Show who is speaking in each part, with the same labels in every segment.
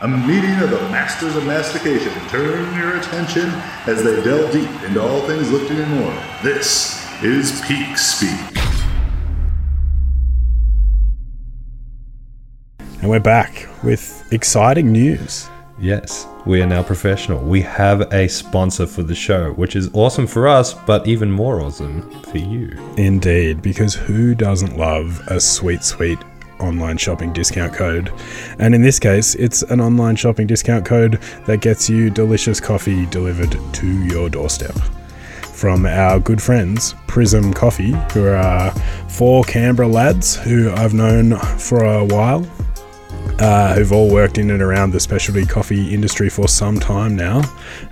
Speaker 1: A meeting of the masters of mastication. Turn your attention as they delve deep into all things lifting and more. This is Peak Speak.
Speaker 2: And we're back with exciting news.
Speaker 3: Yes, we are now professional. We have a sponsor for the show, which is awesome for us, but even more awesome for you.
Speaker 2: Indeed, because who doesn't love a sweet, sweet online shopping discount code? And in this case, it's an online shopping discount code that gets you delicious coffee delivered to your doorstep. From our good friends, Prism Coffee, who are four Canberra lads who I've known for a while uh, who've all worked in and around the specialty coffee industry for some time now,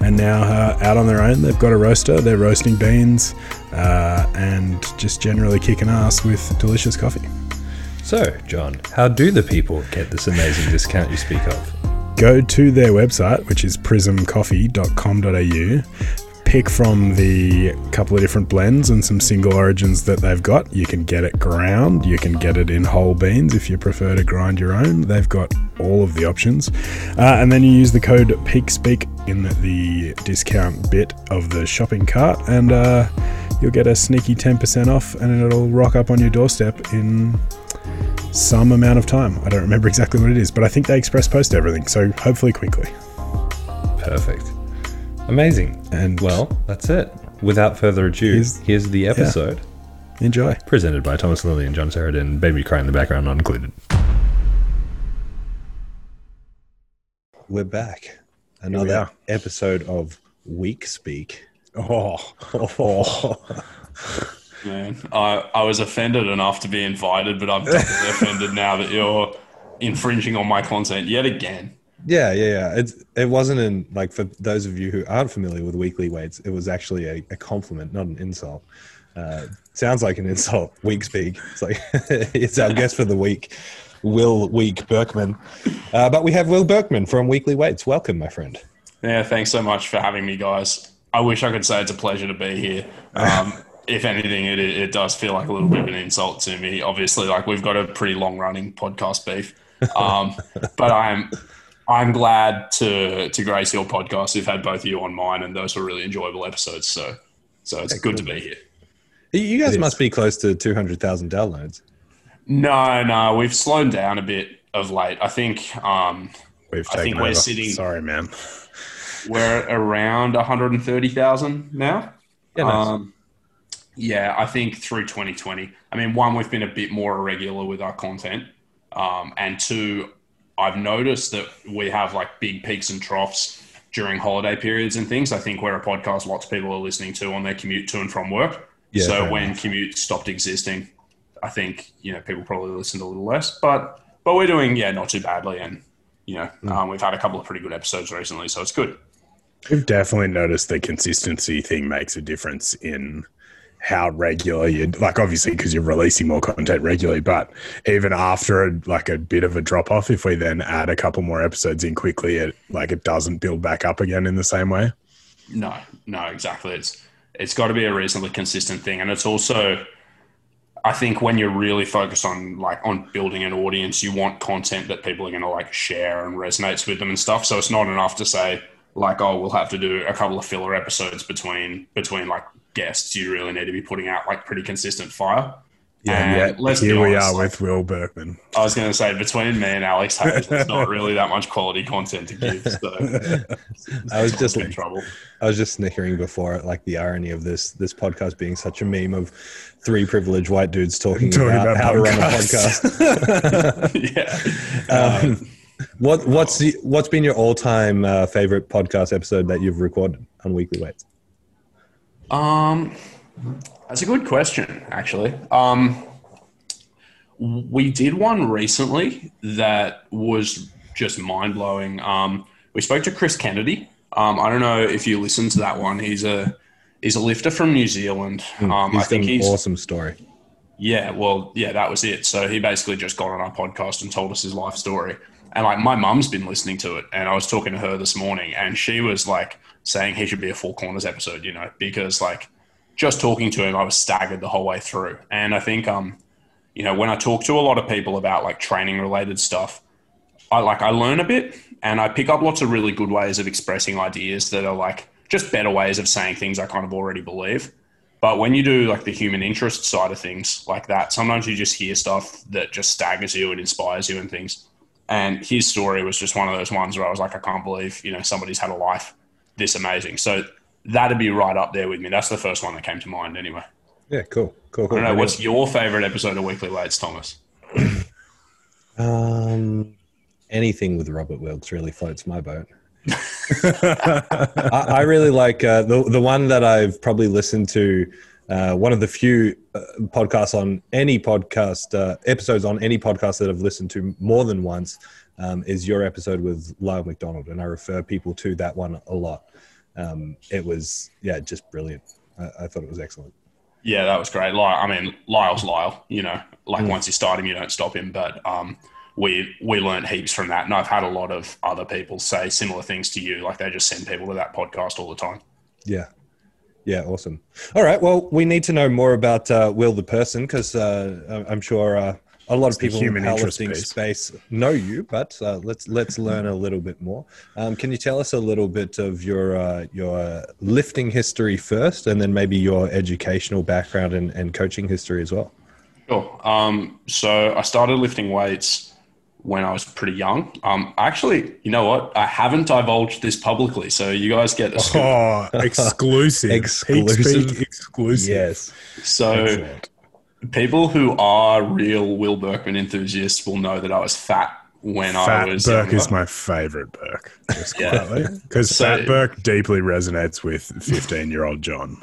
Speaker 2: and now uh, out on their own. They've got a roaster, they're roasting beans, uh, and just generally kicking ass with delicious coffee.
Speaker 3: So, John, how do the people get this amazing discount you speak of?
Speaker 2: Go to their website, which is prismcoffee.com.au. Pick from the couple of different blends and some single origins that they've got. You can get it ground, you can get it in whole beans if you prefer to grind your own. They've got all of the options. Uh, and then you use the code PEAKSPEAK in the discount bit of the shopping cart, and uh, you'll get a sneaky 10% off, and it'll rock up on your doorstep in some amount of time. I don't remember exactly what it is, but I think they express post everything, so hopefully quickly.
Speaker 3: Perfect. Amazing.
Speaker 2: And
Speaker 3: Well, that's it. Without further ado,
Speaker 2: Here's-
Speaker 3: here's, the episode
Speaker 2: enjoy.
Speaker 3: presented by Thomas Lilly and John Sheridan. Baby cry in the background, not included.
Speaker 4: We're back. Another
Speaker 2: are.
Speaker 4: episode of Week Speak.
Speaker 2: Oh.
Speaker 5: Oh, Man, I, I was offended enough to be invited, but I'm definitely offended now that you're infringing on my content yet again.
Speaker 4: Yeah, yeah, yeah. It's, it wasn't in, like, for those of you who aren't familiar with weekly weights, it was actually a, a compliment, not an insult. Uh, sounds like an insult. Week Speak. It's like, it's our guest for the week, Will Week Berkman. Uh, but we have Will Berkman from Weekly Weights. Welcome, my friend.
Speaker 5: Yeah, thanks so much for having me, guys. I wish I could say it's a pleasure to be here. Um, if anything, it, it does feel like a little bit of an insult to me. Obviously, like we've got a pretty long running podcast beef, um, but I'm I'm glad to to grace your podcast. We've had both of you on mine, and those were really enjoyable episodes. So so it's good to be here.
Speaker 4: You guys must be close to 200,000 downloads.
Speaker 5: No, no, we've slowed down a bit of late. I think um,
Speaker 2: we've
Speaker 5: I
Speaker 2: taken
Speaker 5: think we're
Speaker 2: over.
Speaker 5: sitting-
Speaker 2: Sorry, man.
Speaker 5: we're around 130,000 now.
Speaker 4: Yeah, nice.
Speaker 5: Um, yeah, I think through 2020. I mean, one, we've been a bit more irregular with our content. Um, and two, I've noticed that we have like big peaks and troughs during holiday periods and things. I think we're a podcast lots of people are listening to on their commute to and from work.
Speaker 4: Yeah,
Speaker 5: so when
Speaker 4: enough.
Speaker 5: commute stopped existing, I think, you know, people probably listened a little less. But but we're doing, yeah, not too badly. And, you know,
Speaker 4: Hmm.
Speaker 5: um, we've had a couple of pretty good episodes recently. So it's good.
Speaker 2: We've definitely noticed the consistency thing makes a difference in how regular you like obviously because you're releasing more content regularly but even after a, like a bit of a drop off if we then add a couple more episodes in quickly it like it doesn't build back up again in the same way
Speaker 5: No, no, exactly. It's it's got to be a reasonably consistent thing, and it's also, I think, when you're really focused on like on building an audience, you want content that people are going to like share and resonates with them and stuff. So it's not enough to say like, oh, we'll have to do a couple of filler episodes between between like guests. You really need to be putting out like pretty consistent fire. And
Speaker 2: yeah
Speaker 5: let's be
Speaker 2: here we
Speaker 5: honest,
Speaker 2: are with will berkman
Speaker 5: I was going to say between me and Alex Hayes, there's not really that much quality content to give. So
Speaker 4: I was just
Speaker 5: in trouble.
Speaker 4: I was just snickering before at like the irony of this this podcast being such a meme of three privileged white dudes talking,
Speaker 2: Talking
Speaker 4: about,
Speaker 2: about
Speaker 4: how to run a podcast.
Speaker 5: yeah.
Speaker 4: um, what what's the, what's been your all time uh, favorite podcast episode that you've recorded on Weekly Weights?
Speaker 5: Um, that's a good question, actually. Um, we did one recently that was just mind blowing. Um, we spoke to Chris Kennedy Um, I don't know if you listened to that one. He's a he's a lifter from New Zealand. Um, I think he's
Speaker 4: awesome story.
Speaker 5: yeah, well, yeah, that was it. So he basically just got on our podcast and told us his life story. And like my mum's been listening to it, and I was talking to her this morning, and she was like saying he should be a Four Corners episode, you know, because like just talking to him, I was staggered the whole way through. And I think, um, you know, when I talk to a lot of people about like training related stuff, I like I learn a bit, and I pick up lots of really good ways of expressing ideas that are like just better ways of saying things I kind of already believe. But when you do like the human interest side of things like that, sometimes you just hear stuff that just staggers you and inspires you and things. And his story was just one of those ones where I was like, I can't believe, you know, somebody's had a life this amazing. So that'd be right up there with me. That's the first one that came to mind anyway.
Speaker 4: Yeah, cool, cool, cool.
Speaker 5: I don't know, what's your favorite episode of Weekly Weights, Thomas?
Speaker 4: Um, anything with Robert Wilkes really floats my boat. I, I really like uh, the the one that I've probably listened to. Uh, one of the few uh, podcasts on any podcast uh, episodes on any podcast that I've listened to more than once um, is your episode with Lyle McDonald, and I refer people to that one a lot. Um, it was yeah, just brilliant. I, I thought it was excellent.
Speaker 5: Yeah, that was great. Lyle, I mean, Lyle's Lyle. You know, like once you start him, you don't stop him. But um, we we learned heaps from that, and I've had a lot of other people say similar things to you. Like they just send people to that podcast all the time.
Speaker 4: Yeah. Yeah, awesome. All right. Well, we need to know more about uh, Will the person because uh, I'm sure uh, a lot of
Speaker 2: the
Speaker 4: people in
Speaker 2: human interest
Speaker 4: powerlifting
Speaker 2: piece.
Speaker 4: space know you, but uh, let's let's learn a little bit more. Um, can you tell us a little bit of your uh, your lifting history first, and then maybe your educational background and, and coaching history as well?
Speaker 5: Sure. Um, so I started lifting weights when I was pretty young. Um, actually, you know what? I haven't divulged this publicly, so you guys get a scoop.
Speaker 2: Oh, exclusive.
Speaker 4: Exclusive.
Speaker 2: Exclusive.
Speaker 4: Yes.
Speaker 5: So
Speaker 2: Excellent.
Speaker 5: People who are real Will Berkman enthusiasts will know that I was fat when I
Speaker 2: Fat
Speaker 5: was
Speaker 2: Burke
Speaker 5: younger.
Speaker 2: is my favorite Burke, just
Speaker 5: Yeah.
Speaker 2: quietly. Because
Speaker 5: So-
Speaker 2: Fat Burke deeply resonates with 15 year old John.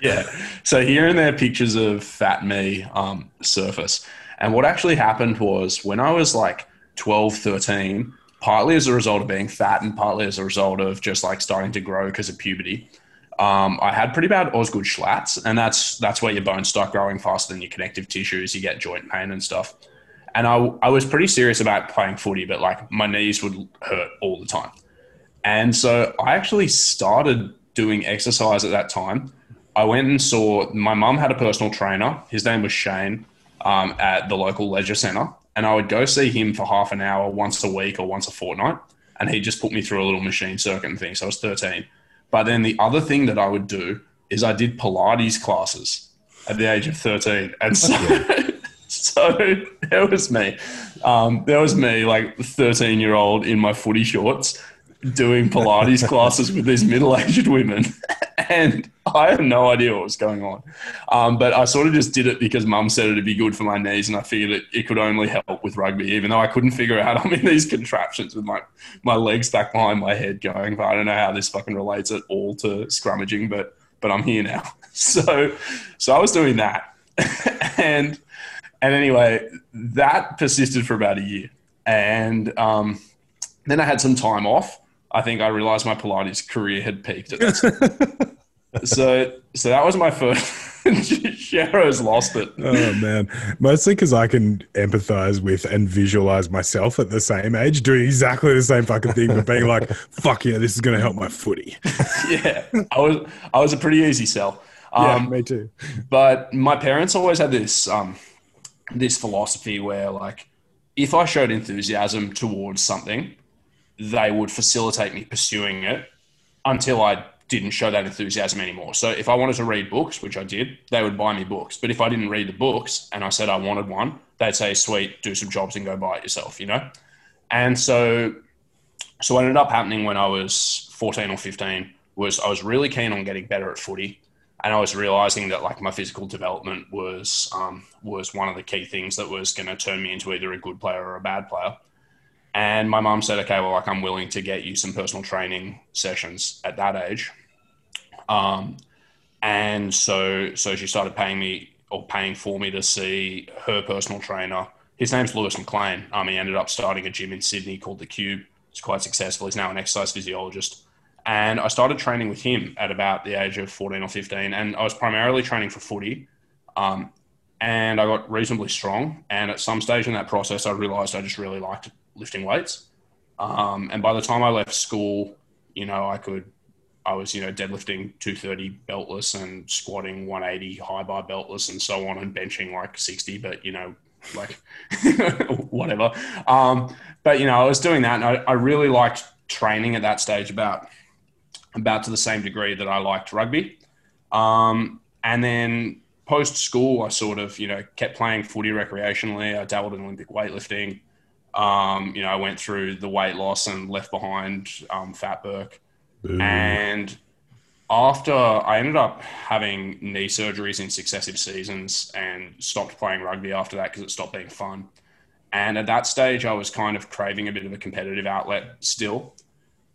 Speaker 5: Yeah. So here and there, pictures of fat me um, surface. And what actually happened was when I was like 12, 13, partly as a result of being fat and partly as a result of just like starting to grow because of puberty, um, I had pretty bad Osgood Schlats. And that's, that's where your bones start growing faster than your connective tissues. You get joint pain and stuff. And I, I was pretty serious about playing footy, but like my knees would hurt all the time. And so I actually started doing exercise at that time. I went and saw my mum had a personal trainer. His name was Shane um, at the local leisure centre. And I would go see him for half an hour once a week or once a fortnight. And he just put me through a little machine circuit and things. So I was 13. But then the other thing that I would do is I did Pilates classes at the age of 13. And so, so there was me. Um, there was me, like 13 year old in my footy shorts doing Pilates classes with these middle aged women. And I had no idea what was going on. Um, but I sort of just did it because mum said it'd be good for my knees. And I figured it, it could only help with rugby, even though I couldn't figure out I'm in these contraptions with my, my legs back behind my head going, I don't know how this fucking relates at all to scrummaging, but, but I'm here now. So, so I was doing that. and, and anyway, that persisted for about a year. And um, then I had some time off. I think I realized my Pilates career had peaked at that time. so, so that was my first. Shero's lost it.
Speaker 2: Oh man, mostly because I can empathize with and visualize myself at the same age doing exactly the same fucking thing, but being like, "Fuck yeah, this is gonna help my footy."
Speaker 5: Yeah, I was I was a pretty easy sell. Um,
Speaker 2: yeah, me too.
Speaker 5: but my parents always had this um, this philosophy where like if I showed enthusiasm towards something, they would facilitate me pursuing it until I didn't show that enthusiasm anymore. So if I wanted to read books, which I did, they would buy me books. But if I didn't read the books and I said I wanted one, they'd say, "Sweet, do some jobs and go buy it yourself," you know. And so, so what ended up happening when I was 14 or 15 was I was really keen on getting better at footy and I was realizing that like my physical development was um, was one of the key things that was going to turn me into either a good player or a bad player. And my mum said, "Okay, well, like I'm willing to get you some personal training sessions at that age." Um, and so so she started paying me or paying for me to see her personal trainer. His name's Lewis McLean. Um, he ended up starting a gym in Sydney called the Cube. It's quite successful. He's now an exercise physiologist. And I started training with him at about the age of 14 or 15. And I was primarily training for footy. Um, and I got reasonably strong. And at some stage in that process, I realized I just really liked lifting weights. Um, and by the time I left school, you know, I could, I was, you know, deadlifting 230 beltless and squatting 180 high bar beltless and so on and benching like 60, but, you know, like whatever. Um, but, you know, I was doing that and I, I really liked training at that stage about, about to the same degree that I liked rugby. Um, and then post school, I sort of, you know, kept playing footy recreationally. I dabbled in Olympic weightlifting. Um, you know, I went through the weight loss and left behind um, Fat Burke. And after I ended up having knee surgeries in successive seasons and stopped playing rugby after that because it stopped being fun. And at that stage, I was kind of craving a bit of a competitive outlet still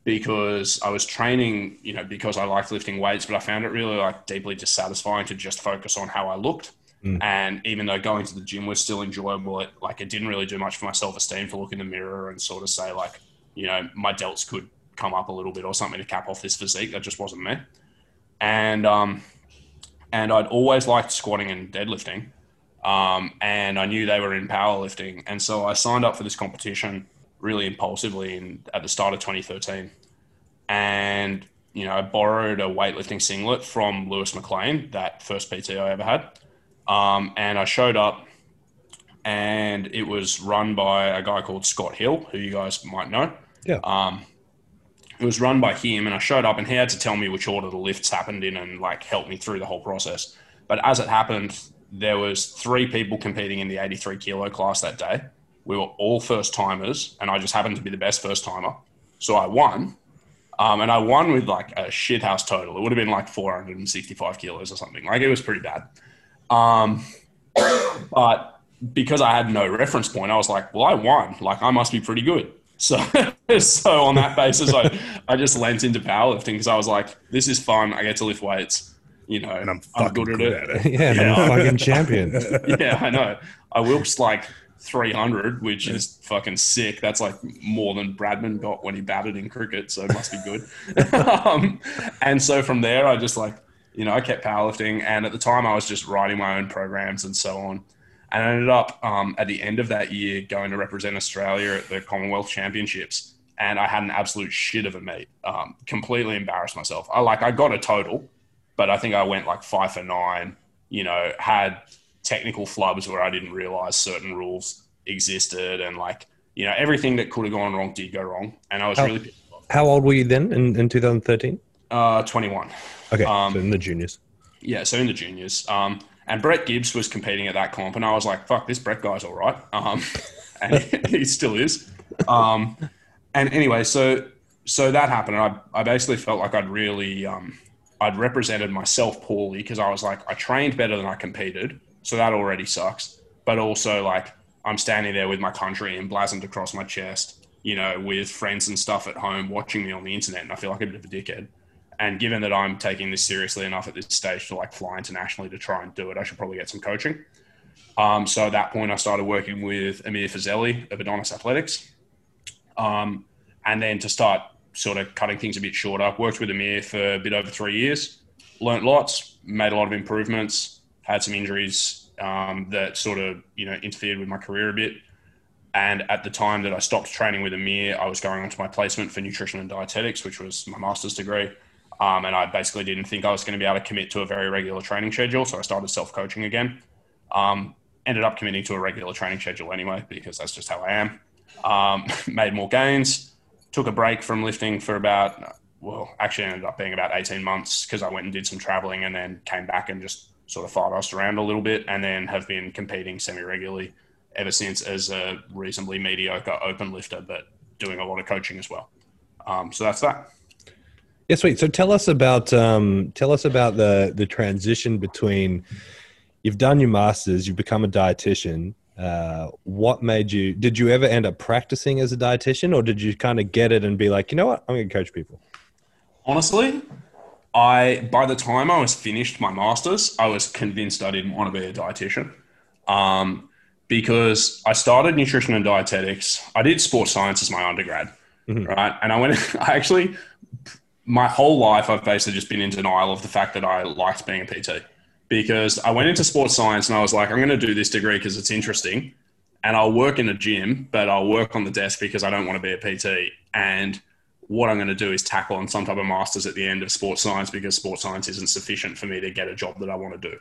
Speaker 5: because I was training, you know, because I liked lifting weights, but I found it really like deeply dissatisfying to just focus on how I looked. Mm. And even though going to the gym was still enjoyable, it like it didn't really do much for my self esteem to look in the mirror and sort of say like, you know, my delts could come up a little bit or something to cap off this physique. That just wasn't me. And um, and I'd always liked squatting and deadlifting. Um, and I knew they were in powerlifting, and so I signed up for this competition really impulsively in, at the start of 2013. And, you know, I borrowed a weightlifting singlet from Lewis McLean, that first PT I ever had. Um, and I showed up and it was run by a guy called Scott Hill, who you guys might know.
Speaker 4: Yeah.
Speaker 5: Um, it was run by him and I showed up and he had to tell me which order the lifts happened in and like help me through the whole process. But as it happened, there was three people competing in the 83 kilo class that day we were all first timers, and I just happened to be the best first timer. So I won. Um, and I won with like a shit house total. It would have been like 465 kilos or something. Like it was pretty bad. Um, but because I had no reference point, I was like, well, I won. Like I must be pretty good. So, so on that basis, I, I just lent into powerlifting because I was like, this is fun. I get to lift weights, you know,
Speaker 1: and I'm, I'm good, good, at it.
Speaker 4: it. yeah, yeah. I'm a fucking champion.
Speaker 5: yeah, I know. I whipped like 300, which is fucking sick. That's like more than Bradman got when he batted in cricket, so it must be good. um, and so from there, I just like, you know, I kept powerlifting. And at the time, I was just writing my own programs and so on. And I ended up um, at the end of that year going to represent Australia at the Commonwealth Championships. And I had an absolute shit of a meet. Um, completely embarrassed myself. I like I got a total, but I think I went like five for nine. You know, had technical flubs where I didn't realize certain rules existed and like, you know, everything that could have gone wrong did go wrong. And I was
Speaker 4: how,
Speaker 5: really
Speaker 4: How old were you then in, in 2013?
Speaker 5: Uh, 21.
Speaker 4: Okay. Um, so in the juniors.
Speaker 5: Yeah. So in the juniors. Um, and Brett Gibbs was competing at that comp and I was like, fuck, this Brett guy's all right. Um, and he still is. Um, and anyway, so, so that happened. And I, I basically felt like I'd really, um, I'd represented myself poorly because I was like, I trained better than I competed so that already sucks. But also, like, I'm standing there with my country emblazoned across my chest, you know, with friends and stuff at home watching me on the internet, and I feel like a bit of a dickhead. And given that I'm taking this seriously enough at this stage to like fly internationally to try and do it, I should probably get some coaching. Um, so at that point, I started working with Amir Fazeli of Adonis Athletics. Um, and then to start sort of cutting things a bit shorter, worked with Amir for a bit over three years, learnt lots, made a lot of improvements, had some injuries um, that sort of you know interfered with my career a bit. And at the time that I stopped training with Amir, I was going on to my placement for nutrition and dietetics, which was my master's degree. Um, and I basically didn't think I was going to be able to commit to a very regular training schedule. So I started self coaching again. Um, ended up committing to a regular training schedule anyway, because that's just how I am. Um, made more gains, took a break from lifting for about, well, actually ended up being about 18 months because I went and did some traveling and then came back and just sort of us around a little bit, and then have been competing semi regularly ever since as a reasonably mediocre open lifter, but doing a lot of coaching as well. Um, so that's that.
Speaker 4: Yeah, sweet. So tell us about um, tell us about the the transition between you've done your masters, you've become a dietitian. Uh, what made you? Did you ever end up practicing as a dietitian, or did you kind of get it and be like, you know what, I'm going to coach people?
Speaker 5: Honestly, I by the time I was finished my masters, I was convinced I didn't want to be a dietitian. Um, because I started nutrition and dietetics. I did sports science as my undergrad, mm-hmm. right? And I went. I actually my whole life, I've basically just been in denial of the fact that I liked being a PT because I went into sports science and I was like, I'm going to do this degree because it's interesting and I'll work in a gym, but I'll work on the desk because I don't want to be a PT. And what I'm going to do is tackle on some type of master's at the end of sports science because sports science isn't sufficient for me to get a job that I want to do.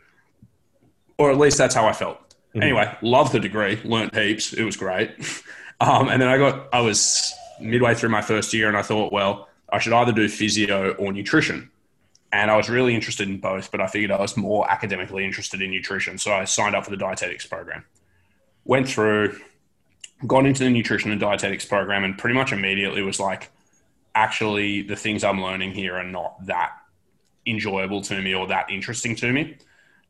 Speaker 5: Or at least that's how I felt. Mm-hmm. Anyway, loved the degree, learned heaps. It was great. Um, and then I got, I was midway through my first year and I thought, well, I should either do physio or nutrition. And I was really interested in both, but I figured I was more academically interested in nutrition. So I signed up for the dietetics program. Went through, got into the nutrition and dietetics program, and pretty much immediately was like, actually, the things I'm learning here are not that enjoyable to me or that interesting to me.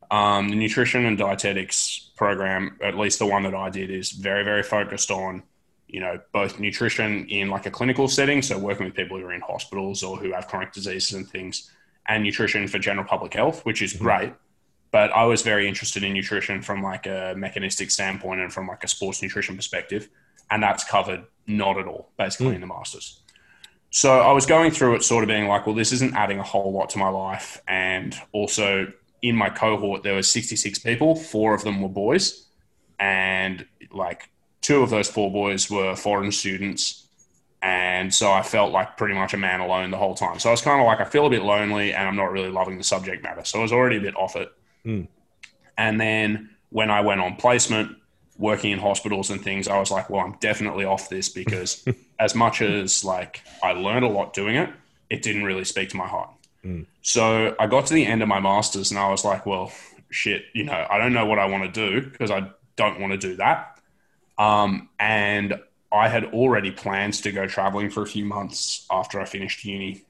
Speaker 5: Um, the nutrition and dietetics program, at least the one that I did, is very, very focused on you know, both nutrition in like a clinical setting, so working with people who are in hospitals or who have chronic diseases and things, and nutrition for general public health, which is mm-hmm. great. But I was very interested in nutrition from like a mechanistic standpoint and from like a sports nutrition perspective, and that's covered not at all, basically mm. in the masters. So I was going through it, sort of being like, well, this isn't adding a whole lot to my life, and also in my cohort there were 66 people, four of them were boys, and like two of those four boys were foreign students. And so I felt like pretty much a man alone the whole time. So I was kind of like, I feel a bit lonely and I'm not really loving the subject matter. So I was already a bit off it. Mm. And then when I went on placement, working in hospitals and things, I was like, well, I'm definitely off this because as much as like I learned a lot doing it, it didn't really speak to my heart. Mm. So I got to the end of my master's and I was like, well, shit, you know, I don't know what I want to do because I don't want to do that. Um, and I had already plans to go traveling for a few months after I finished uni.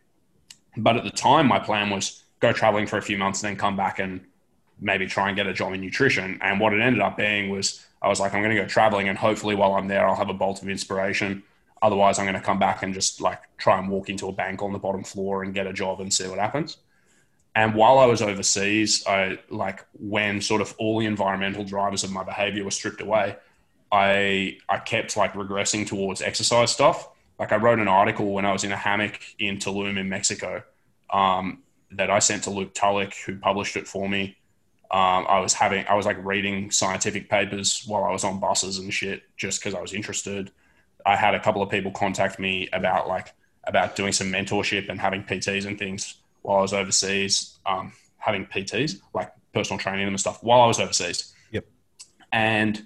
Speaker 5: But at the time, my plan was go traveling for a few months, and then come back and maybe try and get a job in nutrition. And what it ended up being was I was like, I'm going to go traveling, and hopefully, while I'm there, I'll have a bolt of inspiration. Otherwise, I'm going to come back and just like try and walk into a bank on the bottom floor and get a job and see what happens. And while I was overseas, I like when sort of all the environmental drivers of my behavior were stripped away, I I kept like regressing towards exercise stuff. Like I wrote an article when I was in a hammock in Tulum in Mexico um, that I sent to Luke Tulloch, who published it for me. Um, I was having I was like reading scientific papers while I was on buses and shit just because I was interested. I had a couple of people contact me about like about doing some mentorship and having PTs and things while I was overseas. Um, having PTs like personal training and stuff while I was overseas.
Speaker 4: Yep.
Speaker 5: And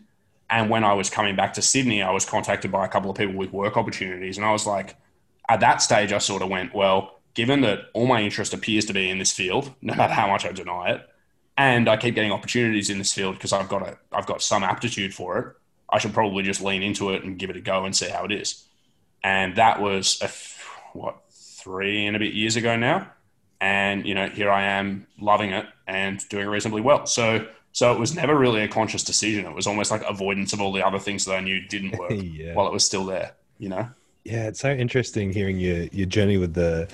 Speaker 5: and when I was coming back to Sydney, I was contacted by a couple of people with work opportunities. And I was like, at that stage, I sort of went, well, given that all my interest appears to be in this field, no matter how much I deny it, and I keep getting opportunities in this field because I've got a, I've got some aptitude for it, I should probably just lean into it and give it a go and see how it is. And that was a, what three and a bit years ago now, and you know here I am loving it and doing reasonably well. So so it was never really a conscious decision. It was almost like avoidance of all the other things that I knew didn't work yeah. while it was still there, you know?
Speaker 4: Yeah, it's so interesting hearing your your journey with the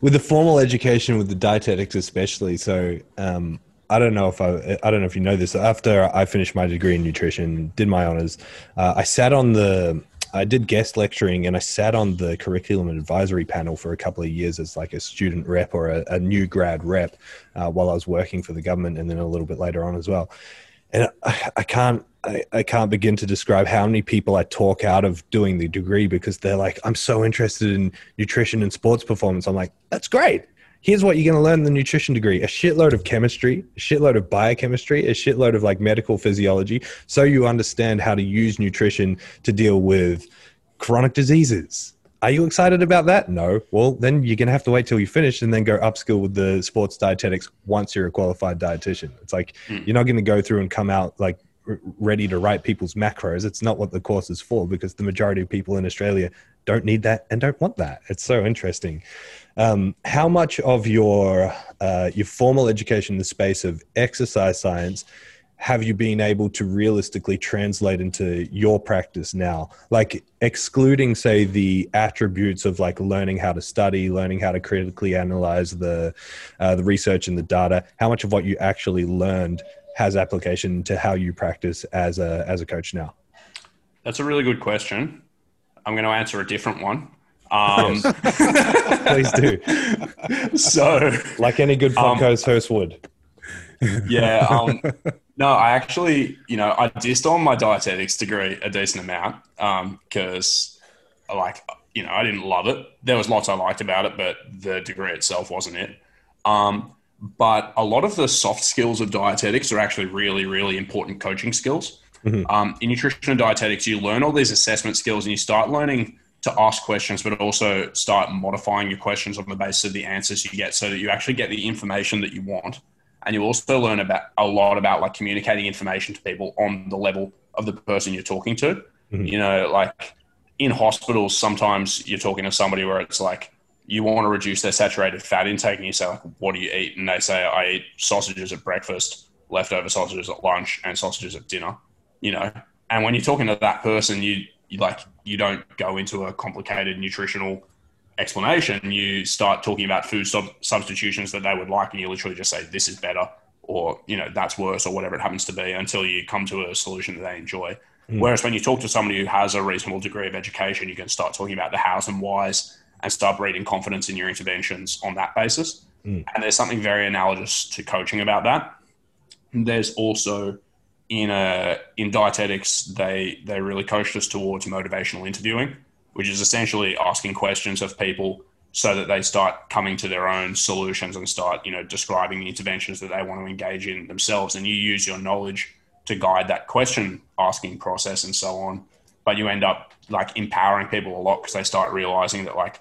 Speaker 4: with the formal education with the dietetics especially. So um, I don't know if I I don't know if you know this. After I finished my degree in nutrition, did my honors, uh, I sat on the I did guest lecturing and I sat on the curriculum advisory panel for a couple of years as like a student rep or a, a new grad rep uh, while I was working for the government and then a little bit later on as well. And I, I can't I, I can't begin to describe how many people I talk out of doing the degree because they're like, I'm so interested in nutrition and sports performance. I'm like, that's great here's what you're going to learn in the nutrition degree. A shitload of chemistry a shitload of biochemistry a shitload of like medical physiology so you understand how to use nutrition to deal with chronic diseases. Are you excited about that? No. Well then you're going to have to wait till you finish and then go upskill with the sports dietetics once you're a qualified dietitian. It's like mm. you're not going to go through and come out like ready to write people's macros. It's not what the course is for because the majority of people in australia don't need that and don't want that. It's so interesting. Um, how much of your uh, your formal education in the space of exercise science have you been able to realistically translate into your practice now? Like excluding say the attributes of like learning how to study learning how to critically analyze the uh, the research and the data how much of what you actually learned has application to how you practice as a as a coach now?
Speaker 5: That's a really good question i'm going to answer a different one Um,
Speaker 4: Please do.
Speaker 5: so
Speaker 4: Like any good
Speaker 5: Um,
Speaker 4: podcast host would.
Speaker 5: yeah, um, no, I actually, you know, I dissed on my dietetics degree a decent amount because, like, you know, I didn't love it. There was lots I liked about it, but the degree itself wasn't it. Um, but a lot of the soft skills of dietetics are actually really, really important coaching skills. Um, in nutrition and dietetics, you learn all these assessment skills and you start learning to ask questions, but also start modifying your questions on the basis of the answers you get so that you actually get the information that you want. And you also learn about a lot about like communicating information to people on the level of the person you're talking to. You know, like in hospitals, sometimes you're talking to somebody where it's like you want to reduce their saturated fat intake, and you say like, "What do you eat?" And they say, "I eat sausages at breakfast, leftover sausages at lunch, and sausages at dinner." You know, and when you're talking to that person, you, you like you don't go into a complicated nutritional explanation. You start talking about food sub- substitutions that they would like, and you literally just say, "This is better," or you know, "That's worse," or whatever it happens to be, until you come to a solution that they enjoy. Hmm. Whereas when you talk to somebody who has a reasonable degree of education, you can start talking about the hows and whys and start breeding confidence in your interventions on that basis. Hmm. And there's something very analogous to coaching about that. There's also in a in dietetics they they really coached us towards motivational interviewing, which is essentially asking questions of people so that they start coming to their own solutions and start you know describing the interventions that they want to engage in themselves. And you use your knowledge to guide that question asking process and so on. But you end up like empowering people a lot because they start realizing that like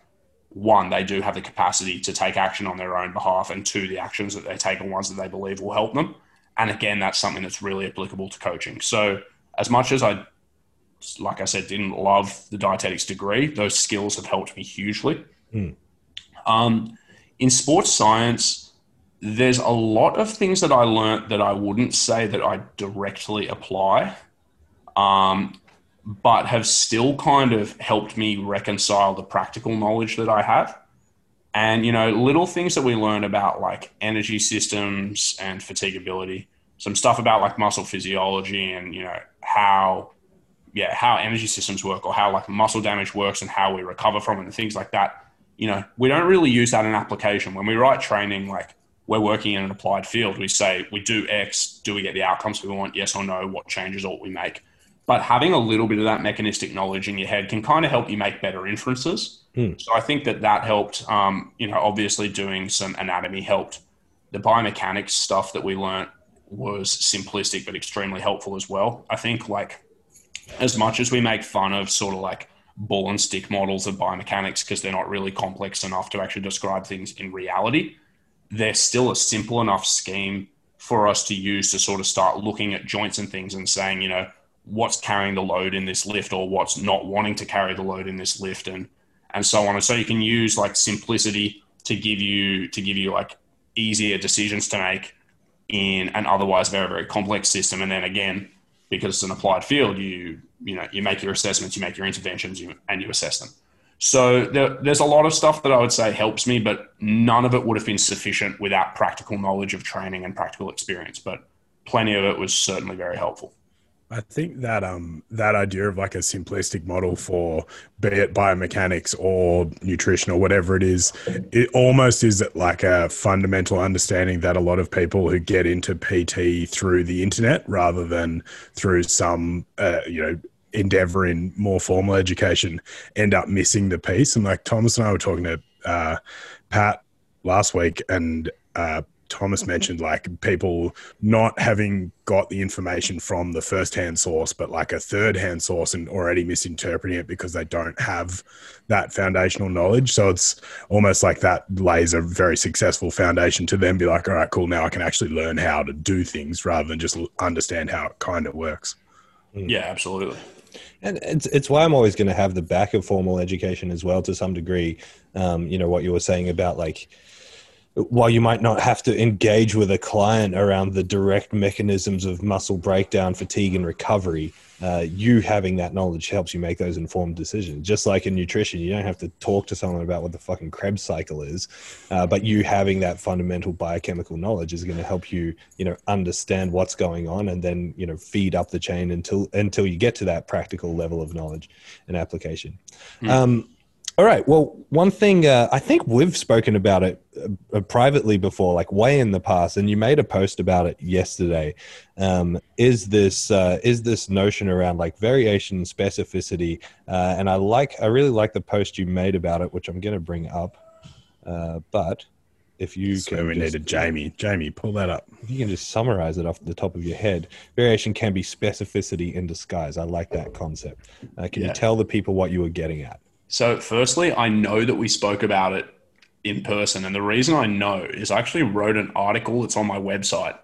Speaker 5: one they do have the capacity to take action on their own behalf and two the actions that they take are ones that they believe will help them and again that's something that's really applicable to coaching. So as much as i like i said didn't love the dietetics degree those skills have helped me hugely. Um, in sports science there's a lot of things that i learnt that i wouldn't say that i directly apply um, but have still kind of helped me reconcile the practical knowledge that I have. And, you know, little things that we learn about like energy systems and fatigability, some stuff about like muscle physiology and, you know, how, yeah, how energy systems work or how like muscle damage works and how we recover from it and things like that. You know, we don't really use that in application. When we write training, like we're working in an applied field, we say we do X, do we get the outcomes we want? Yes or no? What changes ought we make? but having a little bit of that mechanistic knowledge in your head can kind of help you make better inferences. So I think that that helped. Um, you know, obviously doing some anatomy helped. The biomechanics stuff that we learnt was simplistic but extremely helpful as well. I think like as much as we make fun of sort of like ball and stick models of biomechanics because they're not really complex enough to actually describe things in reality, they're still a simple enough scheme for us to use to sort of start looking at joints and things and saying, you know, what's carrying the load in this lift or what's not wanting to carry the load in this lift and and so on. And so you can use like simplicity to give you to give you like easier decisions to make in an otherwise very very complex system. And then again because it's an applied field you you know you make your assessments you make your interventions you, and you assess them. So there, there's a lot of stuff that i would say helps me but none of it would have been sufficient without practical knowledge of training and practical experience. But plenty of it was certainly very helpful
Speaker 2: I think that um that idea of like a simplistic model for be it biomechanics or nutrition or whatever it is, it almost is like a fundamental understanding that a lot of people who get into PT through the internet rather than through some uh, you know endeavor in more formal education end up missing the piece. And like Thomas and I were talking to uh, Pat last week, and uh, Thomas mentioned like people not having got the information from the first hand source, but like a third hand source and already misinterpreting it because they don't have that foundational knowledge. So it's almost like that lays a very successful foundation to then be like, all right, cool. Now I can actually learn how to do things rather than just understand how it kind of works.
Speaker 5: yeah absolutely
Speaker 4: And it's it's why I'm always going to have the back of formal education as well to some degree. Um, you know what you were saying about like while you might not have to engage with a client around the direct mechanisms of muscle breakdown, fatigue, and recovery, uh, you having that knowledge helps you make those informed decisions. Just like in nutrition, you don't have to talk to someone about what the fucking Krebs cycle is, uh, but you having that fundamental biochemical knowledge is going to help you, you know, understand what's going on, and then you know feed up the chain until until you get to that practical level of knowledge and application. Um, All right. Well, one thing uh, I think we've spoken about it uh, privately before, like way in the past, and you made a post about it yesterday. Um, is this uh, is this notion around like variation specificity? Uh, and I like I really like the post you made about it, which I'm going to bring up. Uh, but if you
Speaker 2: So
Speaker 4: can
Speaker 2: we
Speaker 4: just-
Speaker 2: needed Jamie. Jamie, pull that up.
Speaker 4: if you can just summarize it off the top of your head, variation can be specificity in disguise. I like that concept. Uh, can
Speaker 5: Yeah.
Speaker 4: you tell the people what you were getting at?
Speaker 5: So, firstly, I know that we spoke about it in person, and the reason I know is I actually wrote an article that's on my website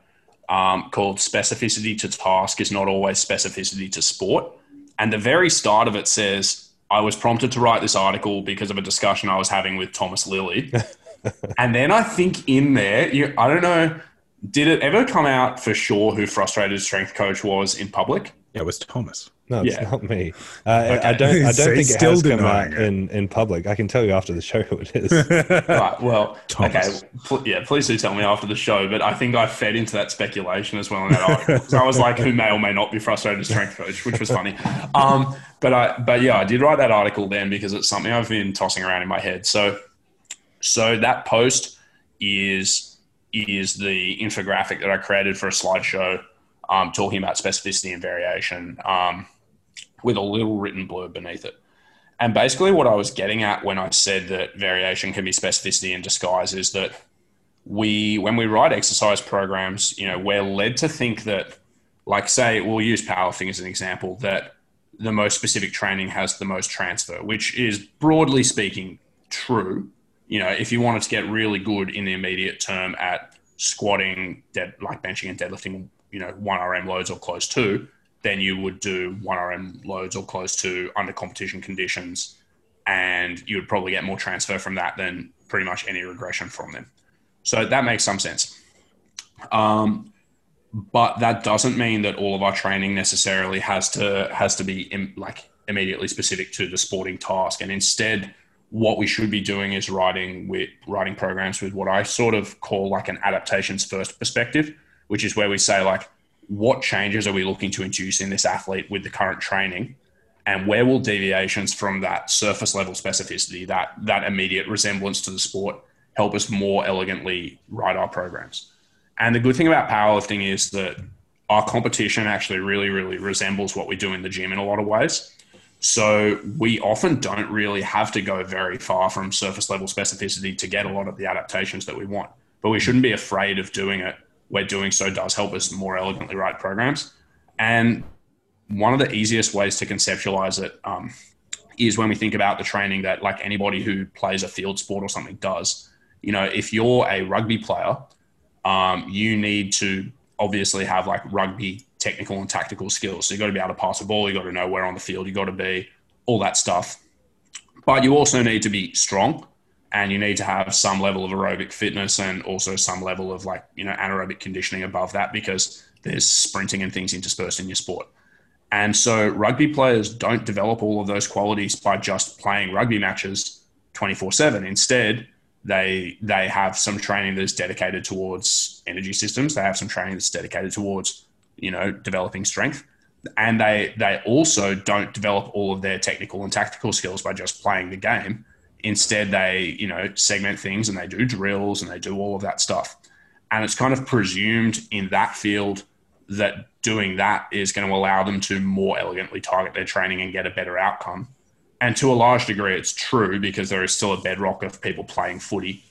Speaker 5: um, called "Specificity to Task is Not Always Specificity to Sport," and the very start of it says I was prompted to write this article because of a discussion I was having with Thomas Lilly, and then I think in there, you, I don't know, did it ever come out for sure who frustrated strength coach was in public?
Speaker 2: Yeah, it was Thomas.
Speaker 4: No, it's
Speaker 5: Yeah.
Speaker 4: not me. Uh, I- I don't. I don't
Speaker 2: So
Speaker 4: think
Speaker 2: he's
Speaker 4: it
Speaker 2: still
Speaker 4: has come out
Speaker 2: it.
Speaker 4: in, in public. I can tell you after the show who it is.
Speaker 5: right. Well,
Speaker 2: Thomas.
Speaker 5: okay. Pl- yeah, please do tell me after the show. But I think I fed into that speculation as well in that article. 'Cause I was like, who may or may not be frustrated as strength coach, which was funny. Um, but I, but yeah, I did write that article then because it's something I've been tossing around in my head. So, so that post is is the infographic that I created for a slideshow, um, talking about specificity and variation, um, with a little written blurb beneath it. And basically, what I was getting at when I said that variation can be specificity in disguise is that we, when we write exercise programs, you know, we're led to think that, like, say, we'll use powerlifting as an example, that the most specific training has the most transfer, which is broadly speaking true. You know, if you wanted to get really good in the immediate term at squatting, dead, like benching and deadlifting, you know, one RM loads or close to, then you would do one RM loads or close to under competition conditions, and you would probably get more transfer from that than pretty much any regression from them. So that makes some sense. Um, but that doesn't mean that all of our training necessarily has to has to be like immediately specific to the sporting task. And instead, what we should be doing is writing with writing programs with what I sort of call like an adaptations first perspective, which is where we say like, what changes are we looking to induce in this athlete with the current training? and where will deviations from that surface level specificity, that that immediate resemblance to the sport, help us more elegantly write our programs? And the good thing about powerlifting is that our competition actually really, really resembles what we do in the gym in a lot of ways. So we often don't really have to go very far from surface level specificity to get a lot of the adaptations that we want. But we shouldn't be afraid of doing it where doing so does help us more elegantly write programs. And one of the easiest ways to conceptualize it um, is when we think about the training that like anybody who plays a field sport or something does. You know, if you're a rugby player, um, you need to obviously have like rugby technical and tactical skills. So you've got to be able to pass a ball, You've got to know where on the field you've got to be, all that stuff. But you also need to be strong and you need to have some level of aerobic fitness and also some level of like, you know, anaerobic conditioning above that because there's sprinting and things interspersed in your sport. And so rugby players don't develop all of those qualities by just playing rugby matches 24/7. Instead, they they have some training that's dedicated towards energy systems. They have some training that's dedicated towards, you know, developing strength. And they they also don't develop all of their technical and tactical skills by just playing the game. Instead, they, you know, segment things and they do drills and they do all of that stuff. And it's kind of presumed in that field that doing that is going to allow them to more elegantly target their training and get a better outcome. And to a large degree, it's true because there is still a bedrock of people playing footy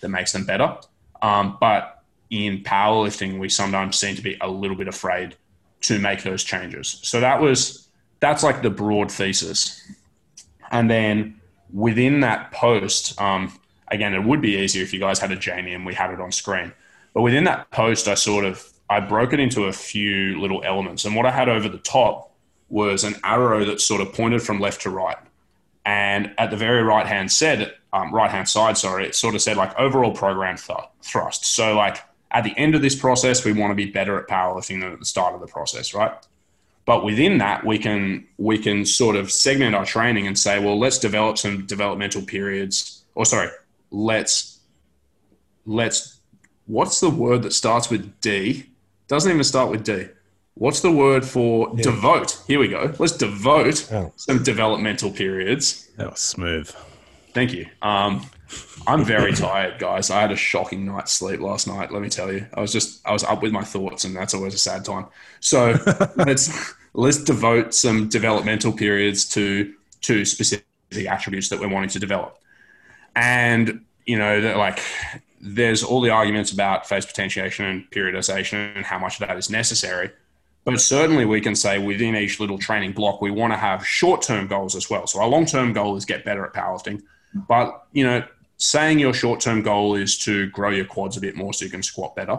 Speaker 5: that makes them better. Um, but in powerlifting, we sometimes seem to be a little bit afraid to make those changes. So that was that's like the broad thesis. And then within that post, um, again, it would be easier if you guys had a Jamie and we had it on screen. But within that post, I sort of I broke it into a few little elements, and what I had over the top was an arrow that sort of pointed from left to right, and at the very right hand said um, right hand side, sorry, it sort of said like overall program th- thrust. So like at the end of this process, we want to be better at powerlifting than at the start of the process, right? But within that, we can we can sort of segment our training and say, well, let's develop some developmental periods, or sorry, let's let's what's the word that starts with D? Doesn't even start with D. What's the word for devote? Here we go. Let's devote
Speaker 4: Oh.
Speaker 5: some developmental periods
Speaker 2: That was smooth.
Speaker 5: Thank you. Um, I'm very tired, guys. I had a shocking night's sleep last night. Let me tell you, I was just I was up with my thoughts, and that's always a sad time. So let's let's devote some developmental periods to to specific attributes that we're wanting to develop. And you know, like there's all the arguments about phase potentiation and periodization and how much of that is necessary. But certainly, we can say within each little training block, we want to have short term goals as well. So, our long term goal is get better at powerlifting. But, you know, saying your short term goal is to grow your quads a bit more so you can squat better,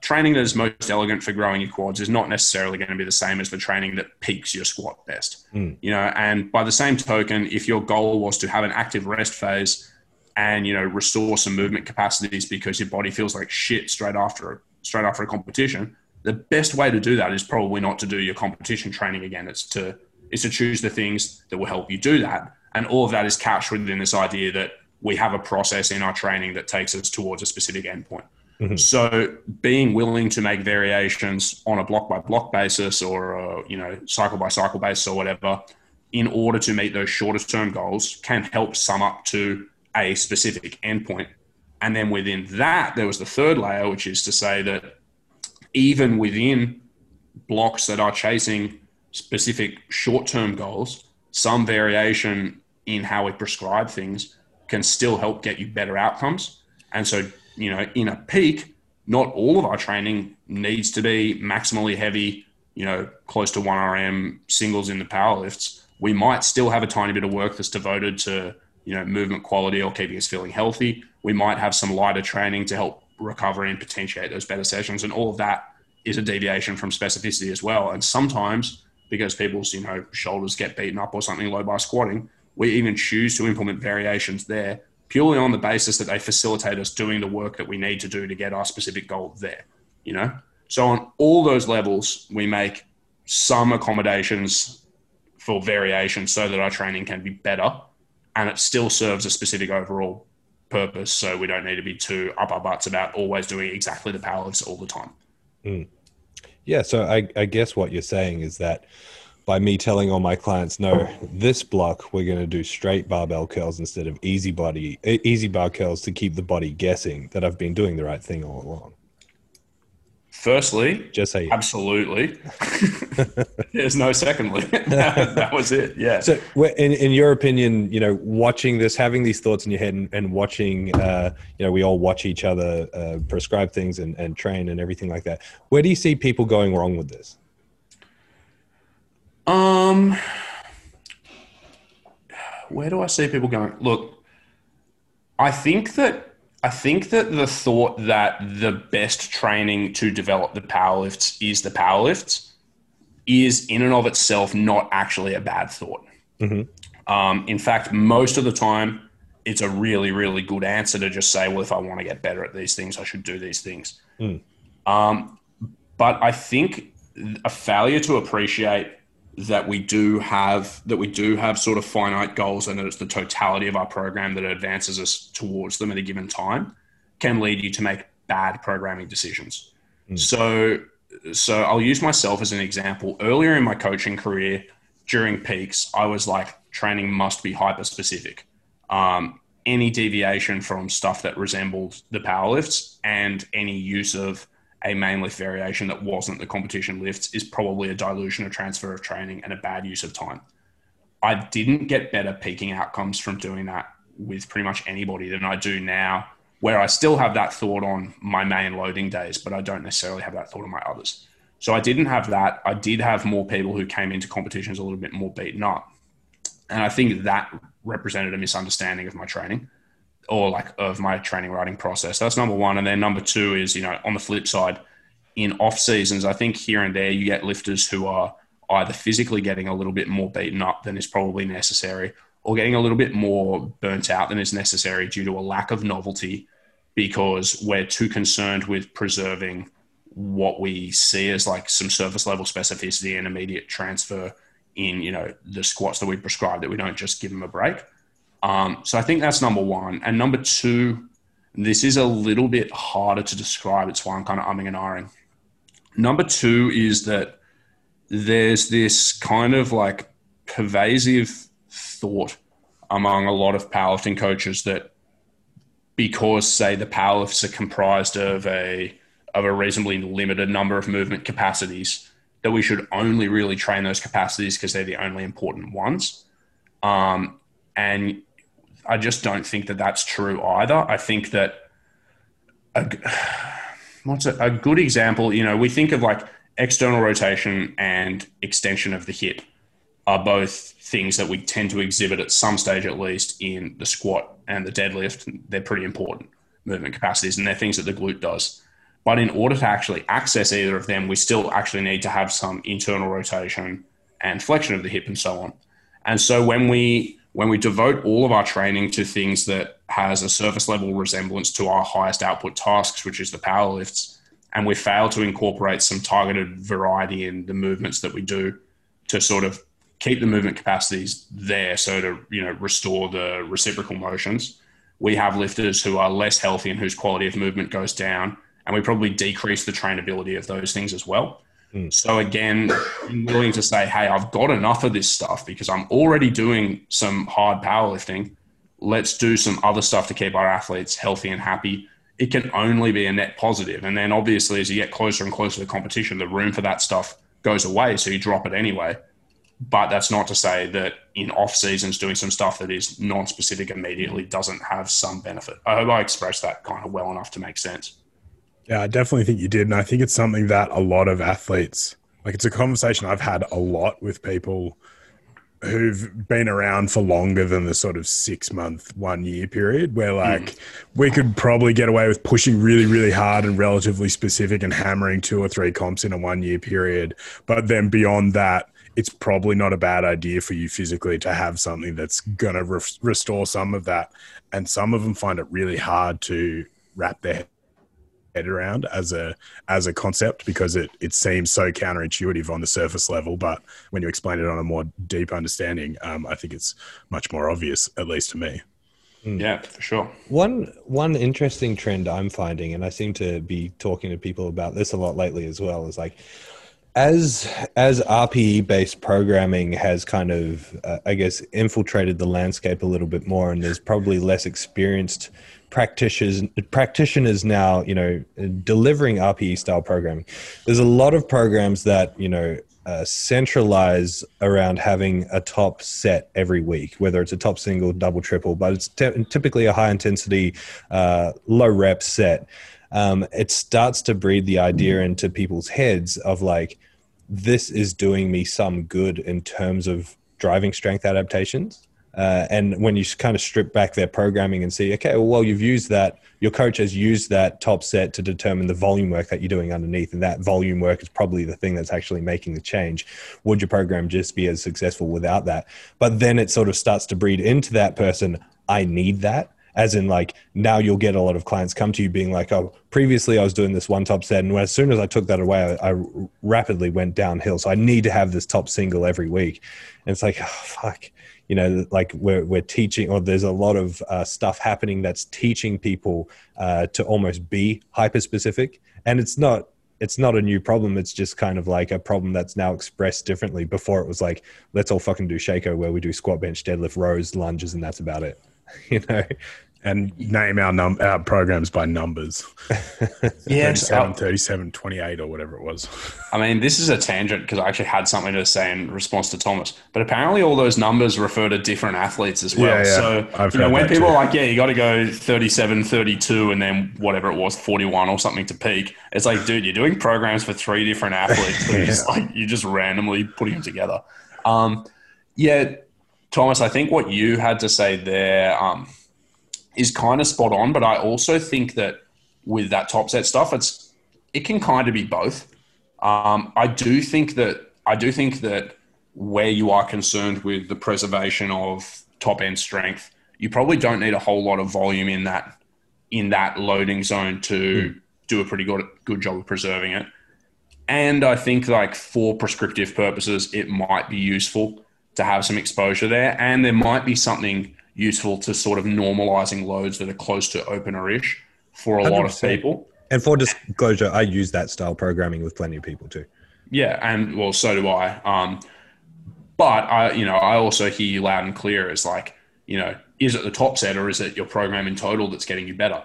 Speaker 5: training that is most elegant for growing your quads is not necessarily going to be the same as the training that peaks your squat best.
Speaker 4: Mm.
Speaker 5: You know, and by the same token, if your goal was to have an active rest phase and you know restore some movement capacities because your body feels like shit straight after a, straight after a competition, the best way to do that is probably not to do your competition training again. It's to is to choose the things that will help you do that, and all of that is couched within this idea that we have a process in our training that takes us towards a specific endpoint.
Speaker 4: Mm-hmm.
Speaker 5: So, being willing to make variations on a block by block basis or a, you know cycle by cycle basis or whatever, in order to meet those shorter term goals, can help sum up to a specific endpoint. And then within that, there was the third layer, which is to say that even within blocks that are chasing specific short term goals, some variation in how we prescribe things can still help get you better outcomes. And so, you know, in a peak, not all of our training needs to be maximally heavy, you know, close to 1RM singles in the power lifts. We might still have a tiny bit of work that's devoted to, you know, movement quality or keeping us feeling healthy. We might have some lighter training to help recover and potentiate those better sessions. And all of that is a deviation from specificity as well. And sometimes because people's, you know, shoulders get beaten up or something low by squatting, we even choose to implement variations there purely on the basis that they facilitate us doing the work that we need to do to get our specific goal there, you know? So on all those levels, we make some accommodations for variation so that our training can be better and it still serves a specific overall purpose. So we don't need to be too up our butts about always doing exactly the power lifts all the time. Hmm.
Speaker 4: Yeah, so I, I guess what you're saying is that by me telling all my clients, no, this block we're going to do straight barbell curls instead of easy body, easy bar curls to keep the body guessing that I've been doing the right thing all along.
Speaker 5: Firstly,
Speaker 4: Just say
Speaker 5: absolutely. There's no secondly. that, that was it. Yeah.
Speaker 4: So, in in your opinion, you know, watching this, having these thoughts in your head, and, and watching, uh, you know, we all watch each other uh, prescribe things and, and train and everything like that. Where do you see people going wrong with this?
Speaker 5: Um, where do I see people going? Look, I think that I think that the thought that the best training to develop the powerlifts is the powerlifts is in and of itself not actually a bad thought. Um, in fact, most of the time, it's a really, really good answer to just say, well, if I want to get better at these things, I should do these things. Um, but I think a failure to appreciate that we do have that we do have sort of finite goals and that it's the totality of our program that advances us towards them at a given time can lead you to make bad programming decisions. So so I'll use myself as an example. Earlier in my coaching career, during peaks, I was like training must be hyper specific. Um, any deviation from stuff that resembled the power lifts and any use of a main lift variation that wasn't the competition lifts is probably a dilution of transfer of training and a bad use of time. I didn't get better peaking outcomes from doing that with pretty much anybody than I do now, where I still have that thought on my main loading days, but I don't necessarily have that thought on my others. So I didn't have that. I did have more people who came into competitions a little bit more beaten up. And I think that represented a misunderstanding of my training or like of my training writing process. That's number one. And then number two is, you know, on the flip side, in off seasons, I think here and there you get lifters who are either physically getting a little bit more beaten up than is probably necessary or getting a little bit more burnt out than is necessary due to a lack of novelty because we're too concerned with preserving what we see as like some surface level specificity and immediate transfer in you know the squats that we prescribe that we don't just give them a break um, so i think that's number one. And number two this is a little bit harder to describe. It's why i'm kind of umming and ahhing. Number two is that there's this kind of like pervasive thought among a lot of powerlifting coaches that because say the powerlifts are comprised of a of a reasonably limited number of movement capacities that we should only really train those capacities because they're the only important ones. Um, and i just don't think that that's true either i think that a, what's a, a good example you know we think of like external rotation and extension of the hip are both things that we tend to exhibit at some stage at least in the squat and the deadlift. They're pretty important movement capacities and they're things that the glute does. But in order to actually access either of them, we still actually need to have some internal rotation and flexion of the hip and so on. And so when we when we devote all of our training to things that has a surface level resemblance to our highest output tasks, which is the power lifts, and we fail to incorporate some targeted variety in the movements that we do to sort of keep the movement capacities there so to you know restore the reciprocal motions we have lifters who are less healthy and whose quality of movement goes down and we probably decrease the trainability of those things as well mm. so again I'm willing to say hey i've got enough of this stuff because i'm already doing some hard powerlifting let's do some other stuff to keep our athletes healthy and happy it can only be a net positive. and then obviously as you get closer and closer to competition the room for that stuff goes away so you drop it anyway but that's not to say that in off seasons doing some stuff that is non-specific immediately doesn't have some benefit. I hope I expressed that kind of well enough to make sense.
Speaker 2: Yeah, I definitely think you did, and I think it's something that a lot of athletes like. It's a conversation I've had a lot with people who've been around for longer than the sort of six month, one year period, where hmm. like mm. we could probably get away with pushing really, really hard and relatively specific and hammering two or three comps in a one year period. But then beyond that, it's probably not a bad idea for you physically to have something that's going to re- restore some of that. And some of them find it really hard to wrap their head around as a as a concept because it it seems so counterintuitive on the surface level, but when you explain it on a more deep understanding, um, I think it's much more obvious, at least to me.
Speaker 5: Hmm. Yeah, for sure.
Speaker 4: One one interesting trend I'm finding, and I seem to be talking to people about this a lot lately as well, is like as as RPE based programming has kind of, uh, I guess, infiltrated the landscape a little bit more, and there's probably less experienced practitioners practitioners now, you know, delivering RPE style programming. There's a lot of programs that you know uh, centralize around having a top set every week, whether it's a top single, double, triple, but it's typically a high intensity, uh, low rep set. Um, it starts to breed the idea into people's heads of like, this is doing me some good in terms of driving strength adaptations. Uh, and when you kind of strip back their programming and see, okay, well, you've used that, your coach has used that top set to determine the volume work that you're doing underneath. And that volume work is probably the thing that's actually making the change. Would your program just be as successful without that? But then it sort of starts to breed into that person, I need that as in like now you'll get a lot of clients come to you being like oh previously i was doing this one top set and as soon as i took that away i, I rapidly went downhill so i need to have this top single every week and it's like oh, fuck you know like we're, we're teaching or there's a lot of uh, stuff happening that's teaching people uh, to almost be hyper specific and it's not it's not a new problem. It's just kind of like a problem that's now expressed differently. Before it was like, let's all fucking do Sheiko where we do squat, bench, deadlift, rows, lunges, and that's about it. You know,
Speaker 2: and name our num our programs by numbers.
Speaker 5: yeah,
Speaker 2: 37, 37, 28 or whatever it was.
Speaker 5: I mean, this is a tangent because I actually had something to say in response to Thomas. But apparently, all those numbers refer to different athletes as well. Yeah, yeah. So I've you know, when people too. are like, "Yeah, you got to go 37, 32, and then whatever it was, 41 or something to peak," it's like, dude, you're doing programs for three different athletes. yeah. just like you're just randomly putting them together. Um, yeah, Thomas, I think what you had to say there. Um, is kind of spot on, but I also think that with that top set stuff, it's it can kind of be both. Um, I do think that I do think that where you are concerned with the preservation of top end strength, you probably don't need a whole lot of volume in that in that loading zone to mm. do a pretty good good job of preserving it. And I think like for prescriptive purposes, it might be useful to have some exposure there, and there might be something useful to sort of normalizing loads that are close to opener-ish for a 100%. lot of people.
Speaker 4: And for disclosure, I use that style programming with plenty of people too.
Speaker 5: Yeah, and well, so do I. Um, but I, you know, I also hear you loud and clear as like you know, is it the top set or is it your program in total that's getting you better?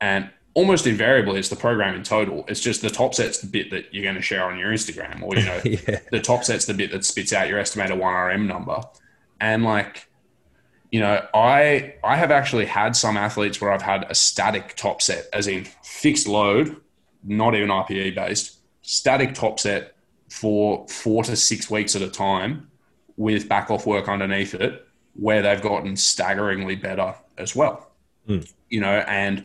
Speaker 5: And almost invariably, it's the program in total. It's just the top set's the bit that you're going to share on your Instagram, or you know,
Speaker 4: Yeah.
Speaker 5: the top set's the bit that spits out your estimated one RM number. And like, you know, I I have actually had some athletes where I've had a static top set, as in fixed load, not even RPE based, static top set for four to six weeks at a time with back off work underneath it, where they've gotten staggeringly better as well. You know, and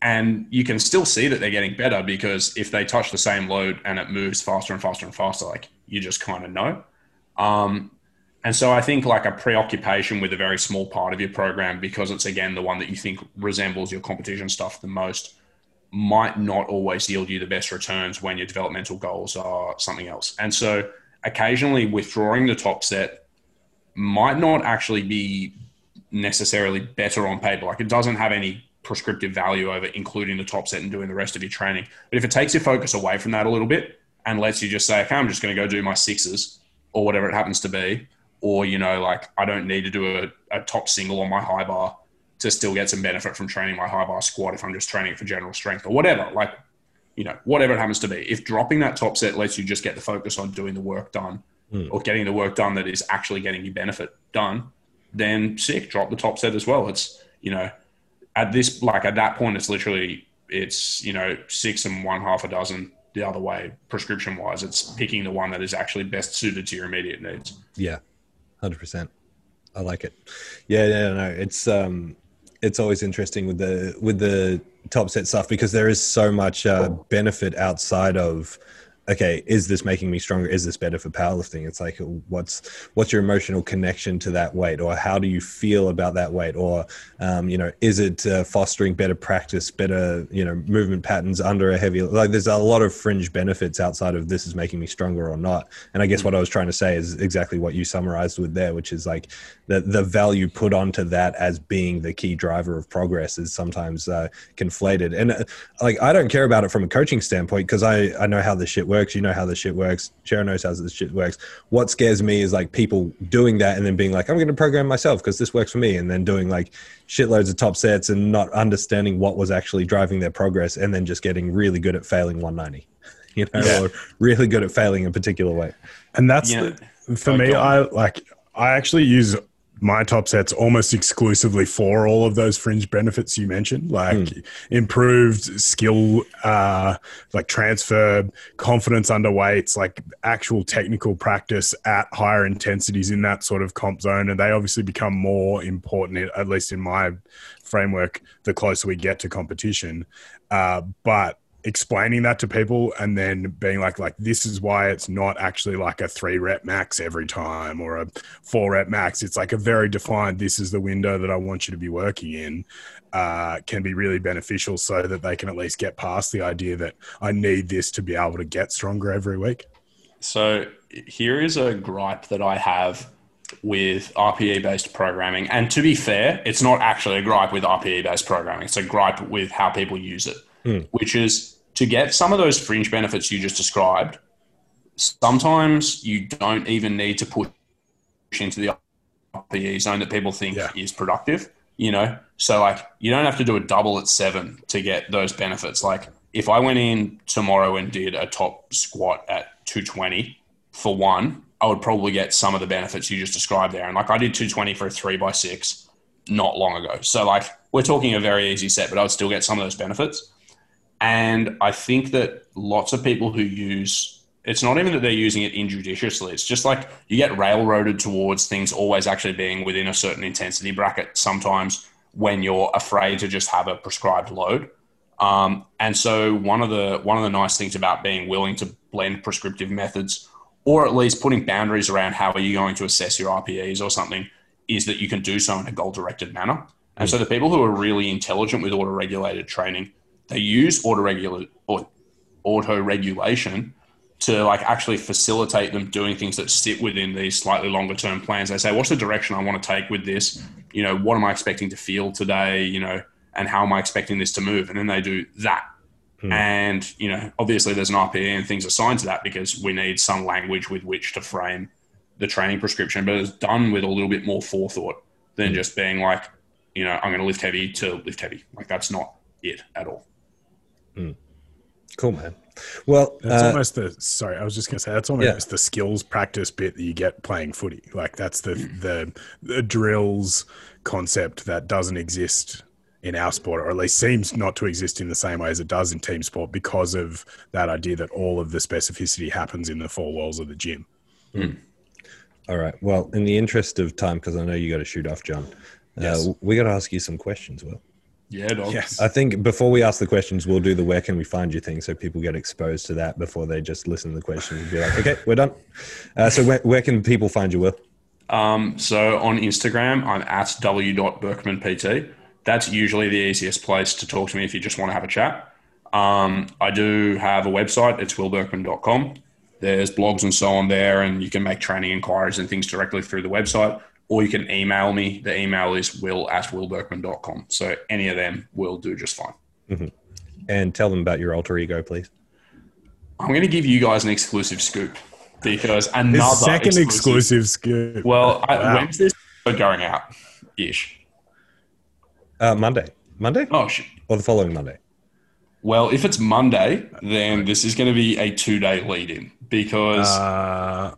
Speaker 5: and you can still see that they're getting better because if they touch the same load and it moves faster and faster and faster, like you just kind of know. Um, and so I think like a preoccupation with a very small part of your program, because it's again the one that you think resembles your competition stuff the most, might not always yield you the best returns when your developmental goals are something else. And so occasionally withdrawing the top set might not actually be necessarily better on paper. Like it doesn't have any prescriptive value over including the top set and doing the rest of your training. But if it takes your focus away from that a little bit and lets you just say, okay, I'm just going to go do my sixes or whatever it happens to be, or, you know, like I don't need to do a, a top single on my high bar to still get some benefit from training my high bar squat if I'm just training it for general strength or whatever. Like, you know, whatever it happens to be. If dropping that top set lets you just get the focus on doing the work done hmm. or getting the work done that is actually getting you benefit done, then sick, drop the top set as well. It's, you know, at this, like at that point, it's literally, it's, you know, six and one half a dozen the other way, prescription wise. It's picking the one that is actually best suited to your immediate needs.
Speaker 4: Yeah, hundred percent. I like it. Yeah, yeah, no, it's um, it's always interesting with the with the top set stuff because there is so much uh, benefit outside of. Okay, is this making me stronger? Is this better for powerlifting? It's like, what's what's your emotional connection to that weight, or how do you feel about that weight, or um, you know, is it uh, fostering better practice, better you know, movement patterns under a heavy? Like, there's a lot of fringe benefits outside of this is making me stronger or not. And I guess what I was trying to say is exactly what you summarized with there, which is like the the value put onto that as being the key driver of progress is sometimes uh, conflated. And uh, like I don't care about it from a coaching standpoint because I I know how this shit works. You know how this shit works. Sharon knows how this shit works. What scares me is like people doing that and then being like, I'm going to program myself because this works for me, and then doing like shitloads of top sets and not understanding what was actually driving their progress, and then just getting really good at failing 190. You know,
Speaker 5: Yeah.
Speaker 4: or really good at failing a particular way.
Speaker 2: And that's
Speaker 5: Yeah.
Speaker 2: the, for
Speaker 5: Oh,
Speaker 2: me.
Speaker 5: go.
Speaker 2: I like. I actually use my top sets almost exclusively for all of those fringe benefits you mentioned, like improved skill, uh, like transfer, confidence under weights, like actual technical practice at higher intensities in that sort of comp zone, and they obviously become more important, at least in my framework, the closer we get to competition. Uh, but explaining that to people and then being like like this is why it's not actually like a three rep max every time or a four rep max it's like a very defined this is the window that i want you to be working in uh, can be really beneficial so that they can at least get past the idea that i need this to be able to get stronger every week
Speaker 5: So here is a gripe that I have with RPE based programming. And to be fair, it's not actually a gripe with RPE based programming. It's a gripe with how people use it, which is to get some of those fringe benefits you just described. Sometimes you don't even need to push into the RPE zone that people think
Speaker 2: Yeah.
Speaker 5: is productive, you know? So, like, you don't have to do a double at seven to get those benefits. Like, if I went in tomorrow and did a top squat at 220 for one, I would probably get some of the benefits you just described there. And like, I did 220 for a three by six not long ago. So, like, we're talking a very easy set, but I would still get some of those benefits. And I think that lots of people who use it's not even that they're using it injudiciously. It's just like you get railroaded towards things always actually being within a certain intensity bracket sometimes when you're afraid to just have a prescribed load. Um, and so one of the one of the nice things about being willing to blend prescriptive methods or at least putting boundaries around how are you going to assess your RPEs or something is that you can do so in a goal directed manner. And so the people who are really intelligent with auto regulated training, they use auto regulate or auto regulation to like actually facilitate them doing things that sit within these slightly longer term plans. They say, what's the direction I want to take with this? You know, what am I expecting to feel today? You know, and how am I expecting this to move? And then they do that. Hmm. And, you know, obviously there's an RPE and things assigned to that because we need some language with which to frame the training prescription, but it's done with a little bit more forethought than hmm. just being like, you know, I'm going to lift heavy to lift heavy. Like that's not it at all.
Speaker 4: Cool, man. Well,
Speaker 2: That's
Speaker 4: uh,
Speaker 2: almost the sorry. I was just gonna say that's almost the skills practice bit that you get playing footy. Like that's the the, the drills concept that doesn't exist in our sport, or at least seems not to exist in the same way as it does in team sport, because of that idea that all of the specificity happens in the four walls of the gym.
Speaker 4: all right. Well, in the interest of time, because I know you got to shoot off, John,
Speaker 5: Yes.
Speaker 4: uh, we got to ask you some questions. Will
Speaker 5: Yeah, dog.
Speaker 2: Yes.
Speaker 4: I think before we ask the questions, we'll do the where can we find you thing, so people get exposed to that before they just listen to the questions and be like, okay, we're done. Uh, so where, where can people find you? Will
Speaker 5: Um, so on Instagram, I'm at w.berkmanpt. That's usually the easiest place to talk to me if you just want to have a chat. Um, I do have a website. It's willberkman.com. There's blogs and so on there, and you can make training inquiries and things directly through the website, or you can email me. The email is will at willberkman.com. So any of them will do just fine.
Speaker 4: and tell them about your alter ego, please.
Speaker 5: I'm going to give you guys an exclusive scoop because
Speaker 2: His
Speaker 5: another
Speaker 2: second exclusive scoop.
Speaker 5: Well, I,
Speaker 2: Wow.
Speaker 5: when's this going out? Ish.
Speaker 4: Uh, Monday, Monday,
Speaker 5: Oh shit.
Speaker 4: or the following Monday.
Speaker 5: Well, if it's Monday, then this is going to be a two day lead in because
Speaker 2: Uh,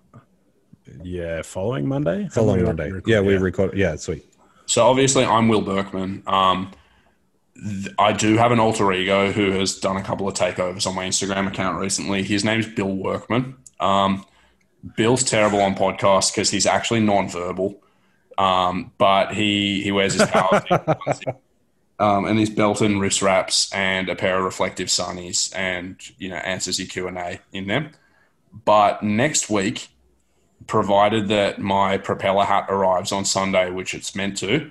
Speaker 2: yeah, following Monday.
Speaker 4: Following Monday.
Speaker 2: record-
Speaker 4: yeah, we record. Yeah, sweet.
Speaker 5: so obviously I'm Will Berkman. Um, th- I do have an alter ego who has done a couple of takeovers on my Instagram account recently. His name's Bill Workman. Um, Bill's terrible on podcasts because he's actually non-verbal, um, but he he wears his power um, and his Belton wrist wraps and a pair of reflective sunnies, and you know answers your Q and A in them. But next week, provided that my propeller hat arrives on Sunday, which it's meant to,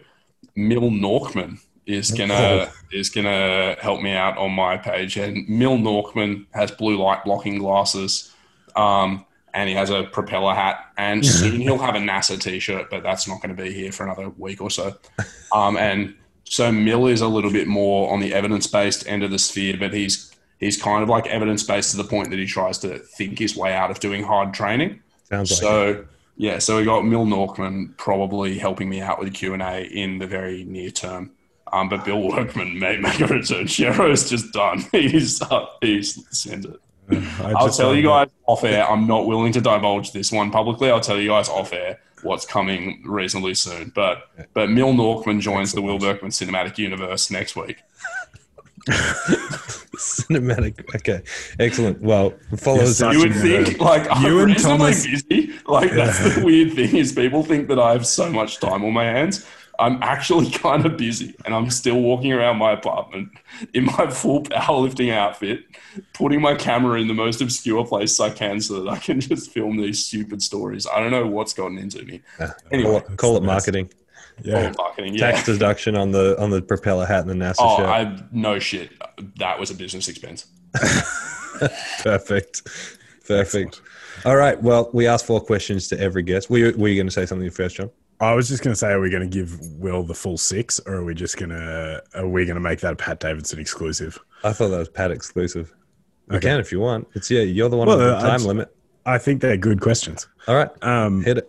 Speaker 5: Mill Norkman is gonna is gonna help me out on my page, and Mill Norkman has blue light blocking glasses. Um, and he has a propeller hat, and soon he'll have a NASA T-shirt, but that's not going to be here for another week or so. Um, and so Mill is a little bit more on the evidence-based end of the sphere, but he's he's kind of like evidence-based to the point that he tries to think his way out of doing hard training.
Speaker 4: Sounds like it.
Speaker 5: So yeah, so we got Mill Norkman probably helping me out with Q and A in the very near term. Um, but Bill Workman may make a return. Shero's just done. He's uh, he's sent it. I'll tell you guys off air. I'm not willing to divulge this one publicly. I'll tell you guys off air what's coming reasonably soon. But but Mill Norkman joins the Will Berkman cinematic universe next week.
Speaker 4: Cinematic. Okay, excellent. Well, follow us.
Speaker 5: You
Speaker 2: a
Speaker 5: would
Speaker 2: nerd.
Speaker 5: think like I'm
Speaker 2: You and Thomas-
Speaker 5: busy. Like that's the weird thing is people think that I have so much time on my hands. I'm actually kind of busy, and I'm still walking around my apartment in my full powerlifting outfit, putting my camera in the most obscure place I can so that I can just film these stupid stories. I don't know what's gotten into me.
Speaker 4: Uh, call
Speaker 5: Anyway,
Speaker 4: it, call it marketing.
Speaker 2: Yeah.
Speaker 5: marketing. Yeah.
Speaker 4: Tax deduction on the on the propeller hat and the NASA
Speaker 5: Oh,
Speaker 4: shirt.
Speaker 5: I no shit. That was a business expense.
Speaker 4: Perfect. Perfect. All right. Well, we asked four questions to every guest. Were you, were you going to say something first, John?
Speaker 2: I was just going to say, are we going to give Will the full six, or are we just going to are we going to make that a Pat Davidson exclusive?
Speaker 4: I thought that was Pat exclusive. You
Speaker 2: Okay.
Speaker 4: can if you want. It's yeah, you're the one
Speaker 2: Well,
Speaker 4: with the time
Speaker 2: just-
Speaker 4: limit.
Speaker 2: I think they're good questions.
Speaker 4: All right,
Speaker 2: Um,
Speaker 4: hit it.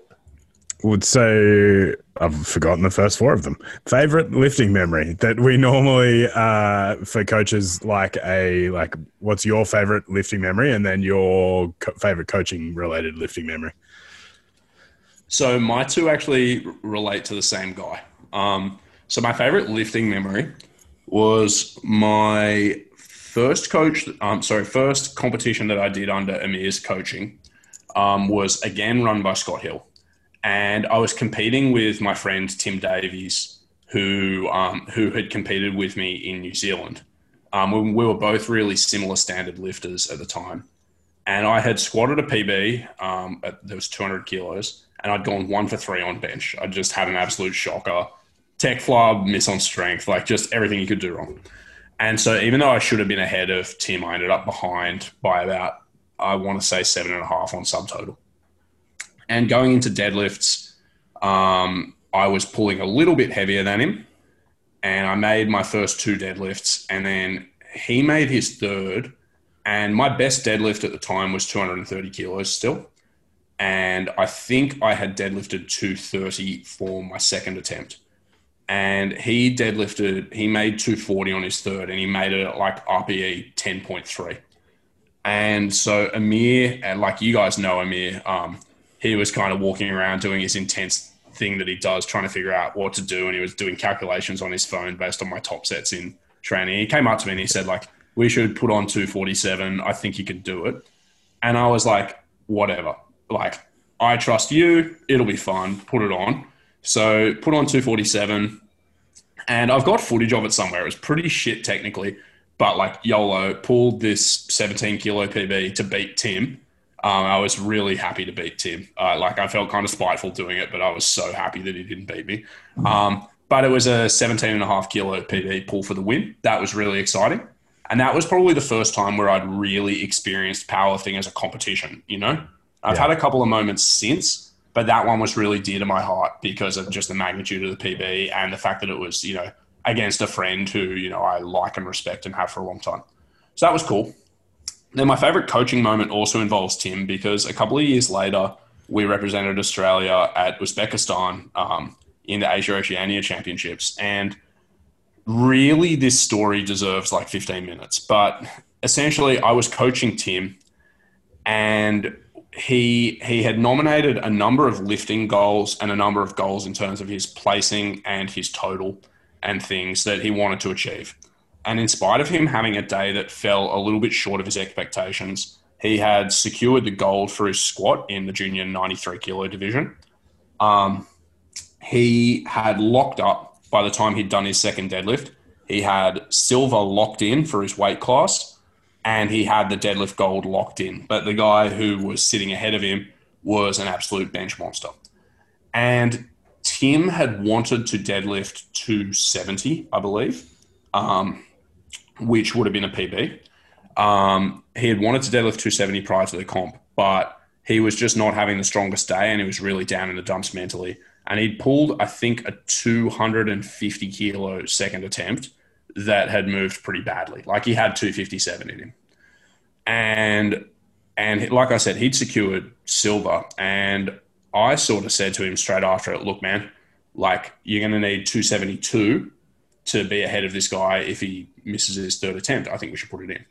Speaker 2: Would say I've forgotten the first four of them. Favorite lifting memory that we normally uh, for coaches like a like what's your favorite lifting memory and then your co- favorite coaching related lifting memory.
Speaker 5: So my two actually relate to the same guy. Um, so my favorite lifting memory was my first coach. Um, sorry, first competition that I did under Amir's coaching um, was again run by Scott Hill, and I was competing with my friend Tim Davies, who um, who had competed with me in New Zealand. Um, we, we were both really similar standard lifters at the time and I had squatted a PB um, at, that was 200 kilos, and I'd gone one for three on bench. I just had an absolute shocker, tech flub, miss on strength, like just everything you could do wrong. And so, even though I should have been ahead of Tim, I ended up behind by about I want to say seven and a half on subtotal. And going into deadlifts, um, I was pulling a little bit heavier than him, and I made my first two deadlifts, and then he made his third and my best deadlift at the time was 230 kilos still. And I think I had deadlifted 230 for my second attempt. and he deadlifted. He made 240 on his third, and he made it like RPE 10.3. And so Amir, and like you guys know Amir, um, he was kind of walking around doing his intense thing that he does, trying to figure out what to do, and he was doing calculations on his phone based on my top sets in training. He came up to me and he said like, "We should put on 247. I think you could do it." And I was like, "Whatever." Like, I trust you. It'll be fun. Put it on. So put on 247, and I've got footage of it somewhere. It was pretty shit technically, but like YOLO pulled this 17 kilo PB to beat Tim. Um, I was really happy to beat Tim. Uh, like I felt kind of spiteful doing it, but I was so happy that he didn't beat me. Um, but it was a 17 and a half kilo PB pull for the win. That was really exciting. And that was probably the first time where I'd really experienced powerlifting as a competition, you know? I've
Speaker 3: Yeah.
Speaker 5: had a couple of moments since, but that one was really dear to my heart because of just the magnitude of the PB and the fact that it was, you know, against a friend who, you know, I like and respect and have for a long time. So that was cool. Then my favorite coaching moment also involves Tim because a couple of years later, we represented Australia at Uzbekistan um, in the Asia Oceania Championships. And really, this story deserves like 15 minutes. But essentially, I was coaching Tim and he he had nominated a number of lifting goals and a number of goals in terms of his placing and his total and things that he wanted to achieve. And in spite of him having a day that fell a little bit short of his expectations, he had secured the gold for his squat in the junior 93 kilo division. Um, he had locked up by the time he'd done his second deadlift. He had silver locked in for his weight class and he had the deadlift gold locked in. But the guy who was sitting ahead of him was an absolute bench monster. And Tim had wanted to deadlift 270, I believe, um, which would have been a PB. Um, he had wanted to deadlift 270 prior to the comp, but he was just not having the strongest day and he was really down in the dumps mentally. And he'd pulled, I think, a 250 kilo second attempt that had moved pretty badly. Like he had 257 in him. And and like I said, he'd secured silver. And I sort of said to him straight after it, look, man, like you're going to need 272 to be ahead of this guy if he misses his third attempt. I think we should put it in.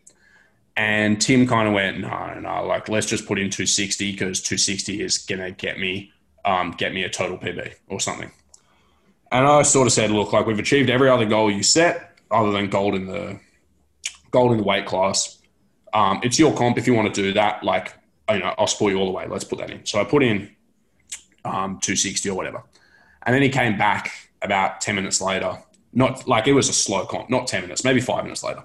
Speaker 5: And Tim kind of went, no, no, no, like let's just put in 260 because 260 is to get me um, get me a total PB or something. And I sort of said, look, like we've achieved every other goal you set other than gold in the gold in the weight class. Um, it's your comp if you want to do that. Like, you know, I'll support you all the way. Let's put that in. So I put in um, 260 or whatever. And then he came back about 10 minutes later. Not like it was a slow comp, not 10 minutes, maybe five minutes later.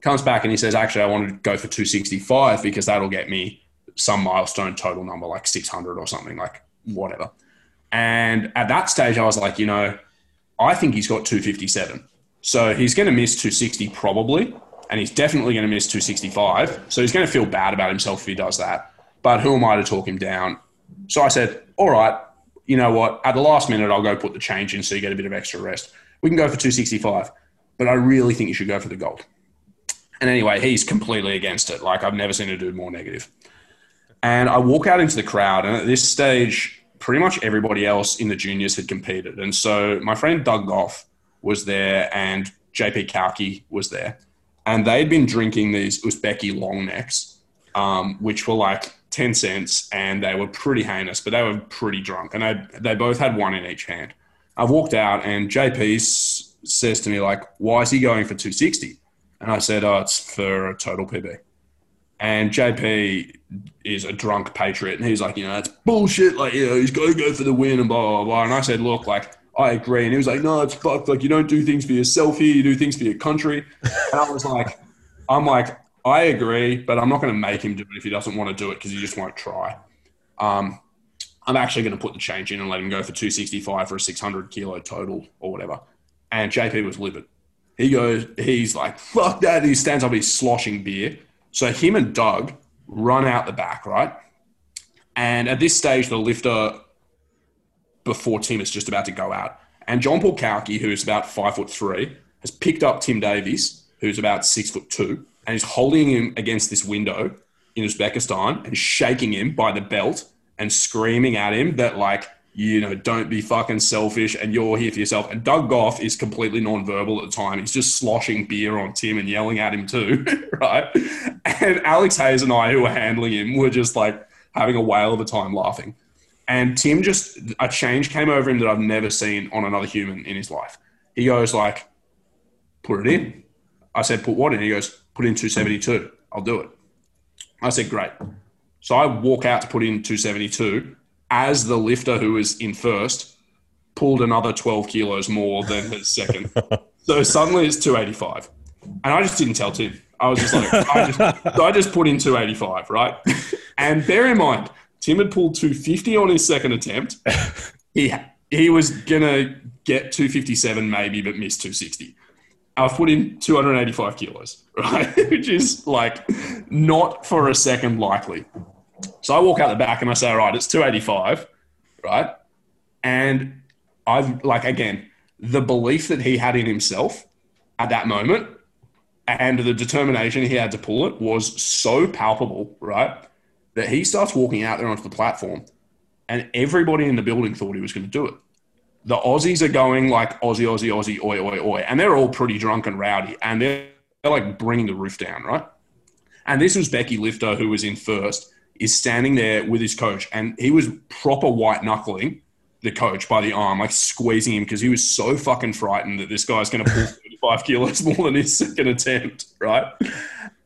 Speaker 5: Comes back and he says, actually, I want to go for 265 because that'll get me some milestone total number, like 600 or something, like whatever. And at that stage, I was like, you know, I think he's got 257. So he's going to miss 260 probably, and he's definitely going to miss 265. So he's going to feel bad about himself if he does that. But who am I to talk him down? So I said, all right, you know what? At the last minute, I'll go put the change in so you get a bit of extra rest. We can go for 265, but I really think you should go for the gold. And anyway, he's completely against it. Like I've never seen a dude more negative. And I walk out into the crowd, and at this stage, pretty much everybody else in the juniors had competed. And so my friend Doug Goff was there, and JP Kalki was there. And they'd been drinking these Uzbeki long necks, um, which were like 10 cents, and they were pretty heinous, but they were pretty drunk. And they, they both had one in each hand. I walked out, and JP says to me, like, why is he going for 260? And I said, oh, it's for a total PB. And JP is a drunk patriot, and he's like, you know, that's bullshit. Like, you know, he's got to go for the win and blah blah blah. And I said, look, like, I agree. And he was like, no, it's fucked. Like, you don't do things for yourself here. You do things for your country. And I was like, I'm like, I agree, but I'm not going to make him do it if he doesn't want to do it because he just won't try. Um, I'm actually going to put the change in and let him go for 265 for a 600 kilo total or whatever. And JP was livid. He goes, he's like, fuck that. He stands up, he's sloshing beer. So him and Doug run out the back, right? And at this stage, the lifter before Tim is just about to go out. And John Paul Kalki, who's about five foot three, has picked up Tim Davies, who's about six foot two, and is holding him against this window in Uzbekistan and shaking him by the belt and screaming at him that like you know, don't be fucking selfish and you're here for yourself. And Doug Goff is completely non-verbal at the time. He's just sloshing beer on Tim and yelling at him too, right? And Alex Hayes and I, who were handling him, were just like having a whale of a time laughing. And Tim just a change came over him that I've never seen on another human in his life. He goes like, "Put it in." I said, "Put what in?" He goes, "Put in 272. I'll do it." I said, "Great." So I walk out to put in 272 as the lifter who was in first pulled another 12 kilos more than his second. so suddenly it's 285. And I just didn't tell Tim. I was just like, I just, so I just put in 285, right? And bear in mind, Tim had pulled 250 on his second attempt. He, he was going to get 257 maybe, but missed 260. I've put in 285 kilos, right? Which is like not for a second likely. So I walk out the back and I say, all right, it's 285, right? And I've, like, again, the belief that he had in himself at that moment and the determination he had to pull it was so palpable, right? That he starts walking out there onto the platform and everybody in the building thought he was going to do it. The Aussies are going like Aussie, Aussie, Aussie, oi, oi, oi. And they're all pretty drunk and rowdy and they're, they're like bringing the roof down, right? And this Uzbeki Lifter, who was in first is standing there with his coach, and he was proper white knuckling the coach by the arm, like squeezing him because he was so fucking frightened that this guy's going to pull 35 kilos more than his second attempt, right?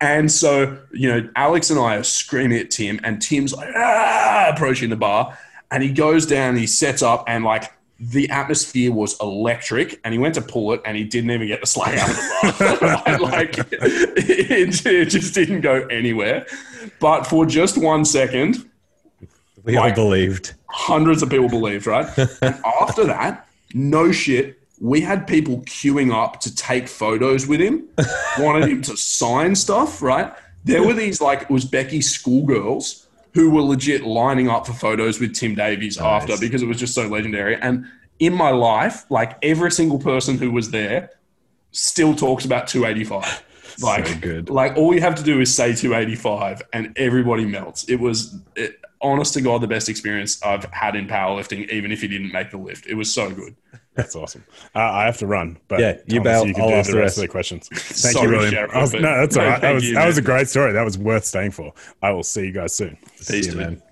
Speaker 5: And so, you know, Alex and I are screaming at Tim, and Tim's like, ah, approaching the bar, and he goes down, he sets up, and like the atmosphere was electric, and he went to pull it, and he didn't even get the slag out of the bar. like, it, it just didn't go anywhere. But for just one second,
Speaker 4: We all believed.
Speaker 5: hundreds of people believed, right? and after that, no shit, we had people queuing up to take photos with him, wanted him to sign stuff, right? There were these like it was Becky's schoolgirls who were legit lining up for photos with Tim Davies after because it was just so legendary. And in my life, like every single person who was there still talks about 285. Like,
Speaker 4: good.
Speaker 5: like all you have to do is say 285 and everybody melts. It was, it, honest to God, the best experience I've had in powerlifting, even if you didn't make the lift. It was so good.
Speaker 2: That's awesome. Uh, I have to run, but
Speaker 4: Yeah, you
Speaker 2: Thomas,
Speaker 4: bail.
Speaker 2: You can
Speaker 4: I'll
Speaker 2: do
Speaker 4: ask
Speaker 2: the
Speaker 4: the
Speaker 2: rest
Speaker 4: rest.
Speaker 2: of the questions. Thank
Speaker 5: Sorry,
Speaker 2: you, William.
Speaker 5: Sheriff,
Speaker 2: I was- no, that's all
Speaker 5: No,
Speaker 2: right. That was
Speaker 5: you,
Speaker 2: that was a great story. That was worth staying for. I will see you guys soon.
Speaker 4: See you, man.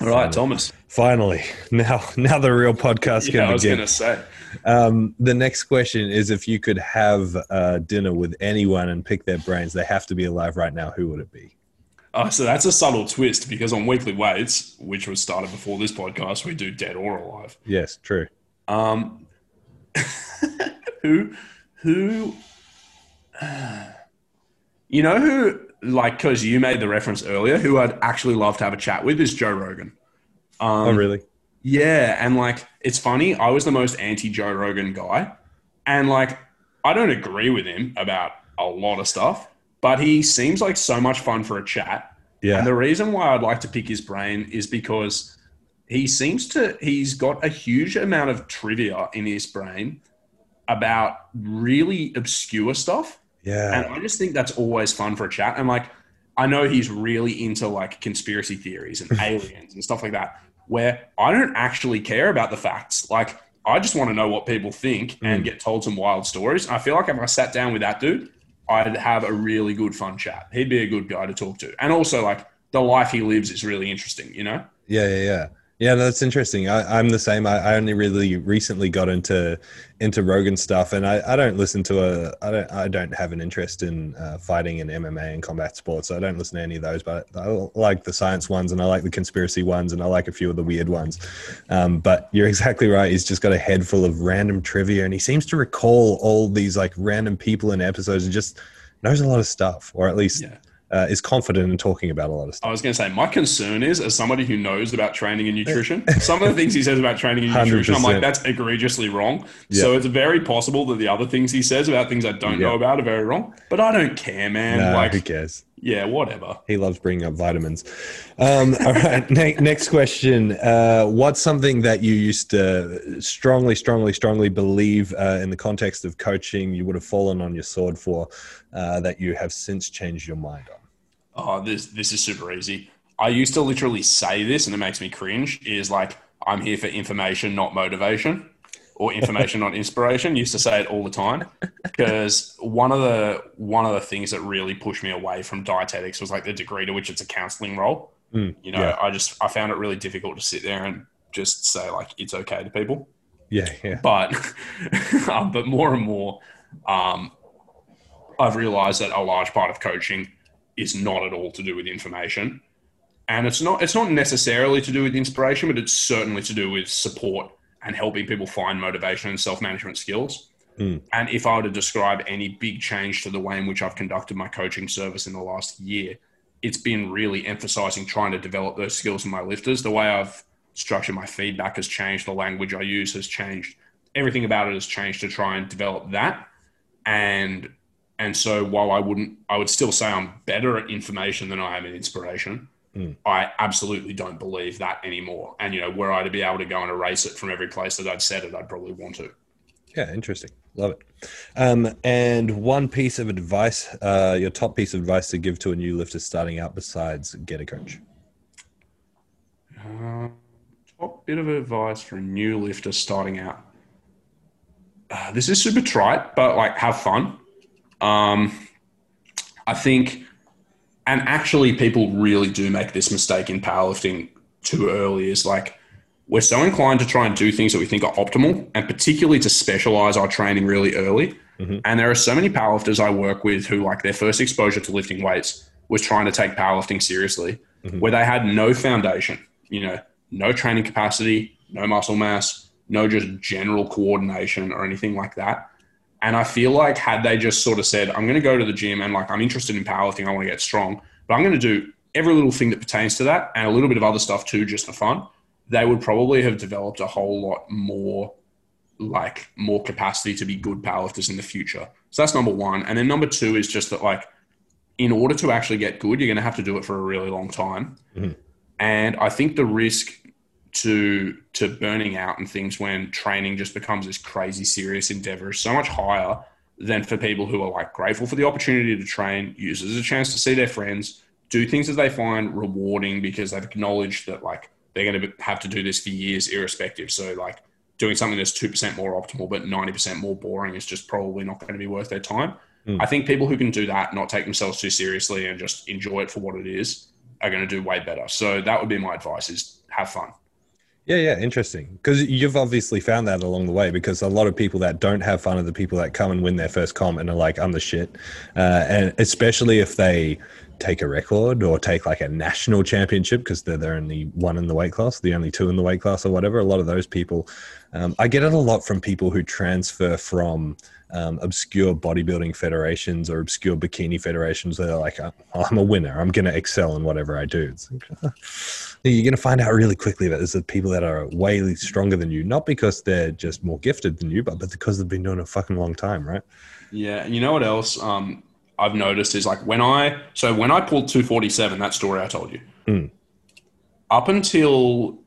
Speaker 5: All right, Thomas.
Speaker 4: Finally, now now the real podcast
Speaker 5: Yeah, I
Speaker 4: can
Speaker 5: was
Speaker 4: begin.
Speaker 5: going to say.
Speaker 4: Um, the next question is: If you could have uh, dinner with anyone and pick their brains, they have to be alive right now. Who would it be?
Speaker 5: Oh, so that's a subtle twist because on Weekly Weights, which was started before this podcast, we do Dead or Alive.
Speaker 4: Yes, true.
Speaker 5: Um, who, who, you know who, like, because you made the reference earlier, who I'd actually love to have a chat with is Joe Rogan. Um,
Speaker 4: oh, really?
Speaker 5: Yeah, and like it's funny, I was the most anti Joe Rogan guy. And like I don't agree with him about a lot of stuff, but he seems like so much fun for a chat.
Speaker 4: Yeah.
Speaker 5: And the reason why I'd like to pick his brain is because he seems to he's got a huge amount of trivia in his brain about really obscure stuff.
Speaker 4: yeah.
Speaker 5: And I just think that's always fun for a chat. And like, I know he's really into like conspiracy theories and aliens and stuff like that, where I don't actually care about the facts. Like, I just want to know what people think and mm. get told some wild stories. I feel like if I sat down with that dude, I'd have a really good fun chat. He'd be a good guy to talk to. And also, like, the life he lives is really interesting, you know?
Speaker 4: Yeah, yeah, yeah. Yeah, that's interesting. I, I'm the same. I, I only really recently got into into Rogan stuff, and I, I don't listen to a. I don't. I don't have an interest in uh, fighting and MMA and combat sports. So I don't listen to any of those. But I like the science ones, and I like the conspiracy ones, and I like a few of the weird ones. Um, but you're exactly right. He's just got a head full of random trivia, and he seems to recall all these like random people in episodes, and just knows a lot of stuff, or at least
Speaker 5: Yeah.
Speaker 4: Uh, is confident in talking about a lot of stuff.
Speaker 5: I was going to say, my concern is, as somebody who knows about training and nutrition, some of the things he says about training and nutrition, I'm like, that's egregiously wrong. So it's very possible that the other things he says about things I don't know about are very wrong. But I don't care, man.
Speaker 4: Nah, who cares?
Speaker 5: yeah, whatever.
Speaker 4: He loves bringing up vitamins. Um, all right. Ne- next question. Uh, what's something that you used to strongly, strongly, strongly believe uh, in the context of coaching you would have fallen on your sword for uh, that you have since changed your mind on?
Speaker 5: Oh, this this is super easy. I used to literally say this, and it makes me cringe. Is like I'm here for information, not motivation, or information, not inspiration. Used to say it all the time because one of the one of the things that really pushed me away from dietetics was like the degree to which it's a counseling role.
Speaker 4: Mm,
Speaker 5: You know,
Speaker 4: yeah.
Speaker 5: I just I found it really difficult to sit there and just say like it's okay to people
Speaker 4: Yeah, yeah.
Speaker 5: but um, but more and more um, i've realized that a large part of coaching is not at all to do with information. And it's not it's not necessarily to do with inspiration but it's certainly to do with support and helping people find motivation and self-management skills.
Speaker 4: Mm.
Speaker 5: and if i were to describe any big change to the way in which i've conducted my coaching service in the last year it's been really emphasizing trying to develop those skills in my lifters. The way i've structured my feedback has changed the language i use has changed everything about it has changed to try and develop that. And and so while i wouldn't i would still say i'm better at information than i am at inspiration
Speaker 4: Mm.
Speaker 5: i absolutely don't believe that anymore and you know were i to be able to go and erase it from every place that i'd said it i'd probably want to
Speaker 4: Yeah, interesting. Love it. Um, and one piece of advice, uh, your top piece of advice to give to a new lifter starting out besides get a coach.
Speaker 5: Uh, top bit of advice for a new lifter starting out. Uh, this is super trite, but like have fun. Um, I think, and actually, people really do make this mistake in powerlifting too early. Is like we're so inclined to try and do things that we think are optimal, and particularly to specialize our training really early.
Speaker 4: Mhm.
Speaker 5: And there are so many powerlifters I work with who, like, their first exposure to lifting weights was trying to take powerlifting seriously,
Speaker 4: Mhm.
Speaker 5: where they had no foundation, you know, no training capacity, no muscle mass, no just general coordination or anything like that. And I feel like had they just sort of said, I'm going to go to the gym and like I'm interested in powerlifting, I want to get strong, but I'm going to do every little thing that pertains to that and a little bit of other stuff too, just for fun, they would probably have developed a whole lot more like more capacity to be good powerlifters in the future. So that's number one. And then number two is just that like in order to actually get good, you're going to have to do it for a really long time.
Speaker 4: Mhm.
Speaker 5: And I think the risk to to burning out and things when training just becomes this crazy serious endeavor is so much higher than for people who are like grateful for the opportunity to train, use it as a chance to see their friends, do things that they find rewarding because they've acknowledged that like they're going to have to do this for years irrespective. So like doing something that's 2% more optimal but 90% more boring is just probably not going to be worth their time.
Speaker 4: Mm.
Speaker 5: I think people who can do that, not take themselves too seriously and just enjoy it for what it is, are going to do way better. So that would be my advice is have fun.
Speaker 4: Yeah, yeah, interesting. Because you've obviously found that along the way. Because a lot of people that don't have fun are the people that come and win their first comp and are like, "I'm the shit," uh, and especially if they take a record or take like a national championship because they're the only one in the weight class, the only two in the weight class or whatever. A lot of those people, um, I get it a lot from people who transfer from um, obscure bodybuilding federations or obscure bikini federations. They're like, "Oh, "I'm a winner. I'm going to excel in whatever I do." You're going to find out really quickly that there's the people that are way stronger than you, not because they're just more gifted than you, but, but because they've been doing it a fucking long time, right?
Speaker 5: Yeah, and you know what else um, I've noticed is like when I so when I pulled 247, that story I told you,
Speaker 4: Mm.
Speaker 5: up until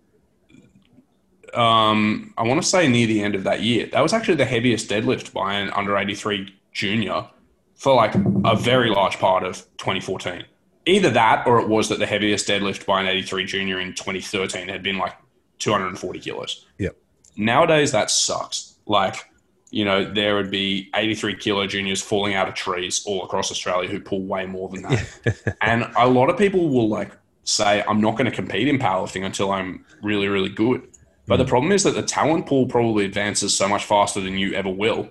Speaker 5: um, I want to say near the end of that year, that was actually the heaviest deadlift by an under 83 junior for like a very large part of 2014. Either that, or it was that the heaviest deadlift by an 83 junior in 2013 had been like 240 kilos.
Speaker 4: Yep.
Speaker 5: Nowadays, that sucks. Like, you know, there would be 83 kilo juniors falling out of trees all across Australia who pull way more than that. and a lot of people will like say, I'm not going to compete in powerlifting until I'm really, really good. But the mm. problem is that the talent pool probably advances so much faster than you ever will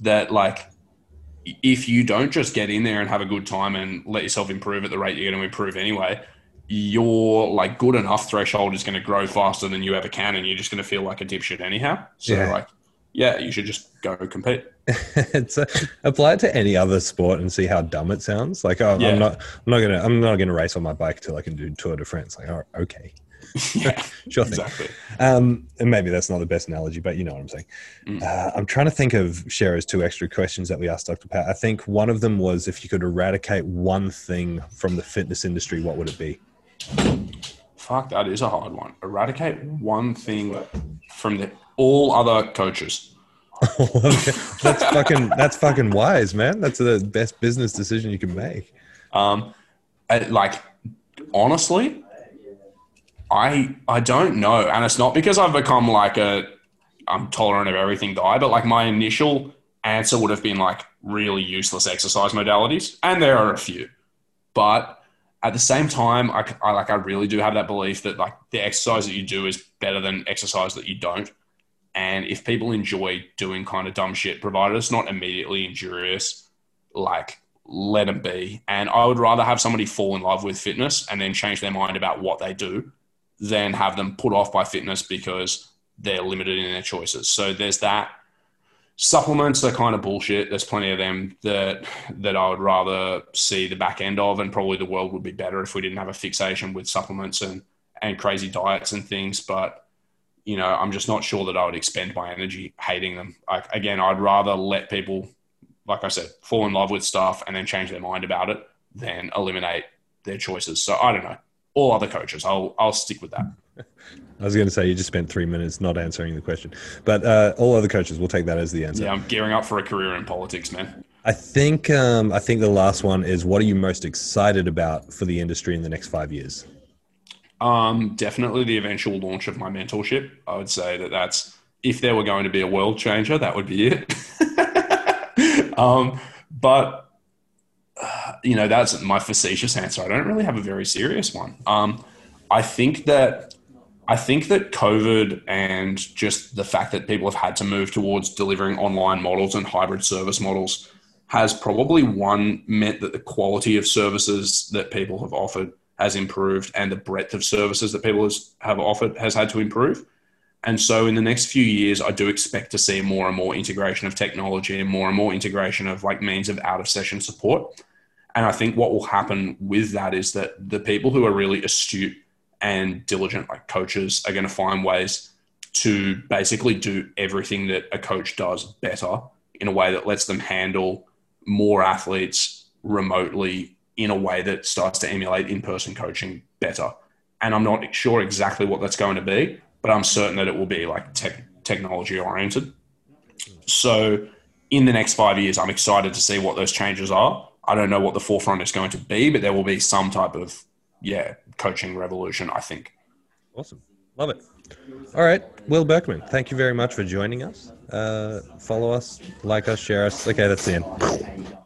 Speaker 5: that, like, if you don't just get in there and have a good time and let yourself improve at the rate you're going to improve anyway, your like good enough threshold is going to grow faster than you ever can, and you're just going to feel like a dipshit anyhow. So
Speaker 4: Yeah.
Speaker 5: like, yeah, you should just go compete.
Speaker 4: it's uh, apply it to any other sport and see how dumb it sounds. Like, oh,
Speaker 5: Yeah.
Speaker 4: I'm not, I'm not gonna, I'm not gonna race on my bike till I can do Tour de France. Like, oh, okay,
Speaker 5: yeah,
Speaker 4: sure thing.
Speaker 5: exactly.
Speaker 4: Um, and maybe that's not the best analogy, but you know what I'm saying.
Speaker 5: Mm.
Speaker 4: Uh, I'm trying to think of Shera's two extra questions that we asked Dr. Pat. I think one of them was if you could eradicate one thing from the fitness industry, what would it be?
Speaker 5: Fuck, that is a hard one. Eradicate one thing from the all other coaches.
Speaker 4: that's fucking, that's fucking wise, man. That's the best business decision you can make.
Speaker 5: Um, I- like honestly, I I don't know, and it's not because I've become like a I'm tolerant of everything guy, but like my initial answer would have been like really useless exercise modalities, and there are a few, but at the same time, I, I like I really do have that belief that like the exercise that you do is better than exercise that you don't, and if people enjoy doing kind of dumb shit, provided it's not immediately injurious, like let them be. And I would rather have somebody fall in love with fitness and then change their mind about what they do than have them put off by fitness because they're limited in their choices. So there's that. Supplements are kind of bullshit. There's plenty of them that that I would rather see the back end of, and probably the world would be better if we didn't have a fixation with supplements and and crazy diets and things. But you know, I'm just not sure that I would expend my energy hating them. Like again, I'd rather let people, like I said, fall in love with stuff and then change their mind about it than eliminate their choices. So I don't know. All other coaches, I'll I'll stick with that.
Speaker 4: I was going to say you just spent three minutes not answering the question, but uh, all other coaches will take that as the answer.
Speaker 5: Yeah, I'm gearing up for a career in politics, man.
Speaker 4: I think um, I think the last one is what are you most excited about for the industry in the next five years?
Speaker 5: Um, definitely the eventual launch of my mentorship. I would say that that's if there were going to be a world changer, that would be it. um, but you know, that's my facetious answer. I don't really have a very serious one. Um, I think that I think that COVID and just the fact that people have had to move towards delivering online models and hybrid service models has probably one meant that the quality of services that people have offered has improved and the breadth of services that people has, have offered has had to improve. And so in the next few years, I do expect to see more and more integration of technology and more and more integration of like means of out of session support. And I think what will happen with that is that the people who are really astute and diligent like coaches are going to find ways to basically do everything that a coach does better in a way that lets them handle more athletes remotely in a way that starts to emulate in-person coaching better. And I'm not sure exactly what that's going to be, but I'm certain that it will be like tech, technology oriented. So in the next five years, I'm excited to see what those changes are. I don't know what the forefront is going to be, but there will be some type of yeah coaching revolution. I think.
Speaker 4: Awesome, love it. All right, Will Berkman, thank you very much for joining us. Uh, follow us, like us, share us. Okay, that's the end.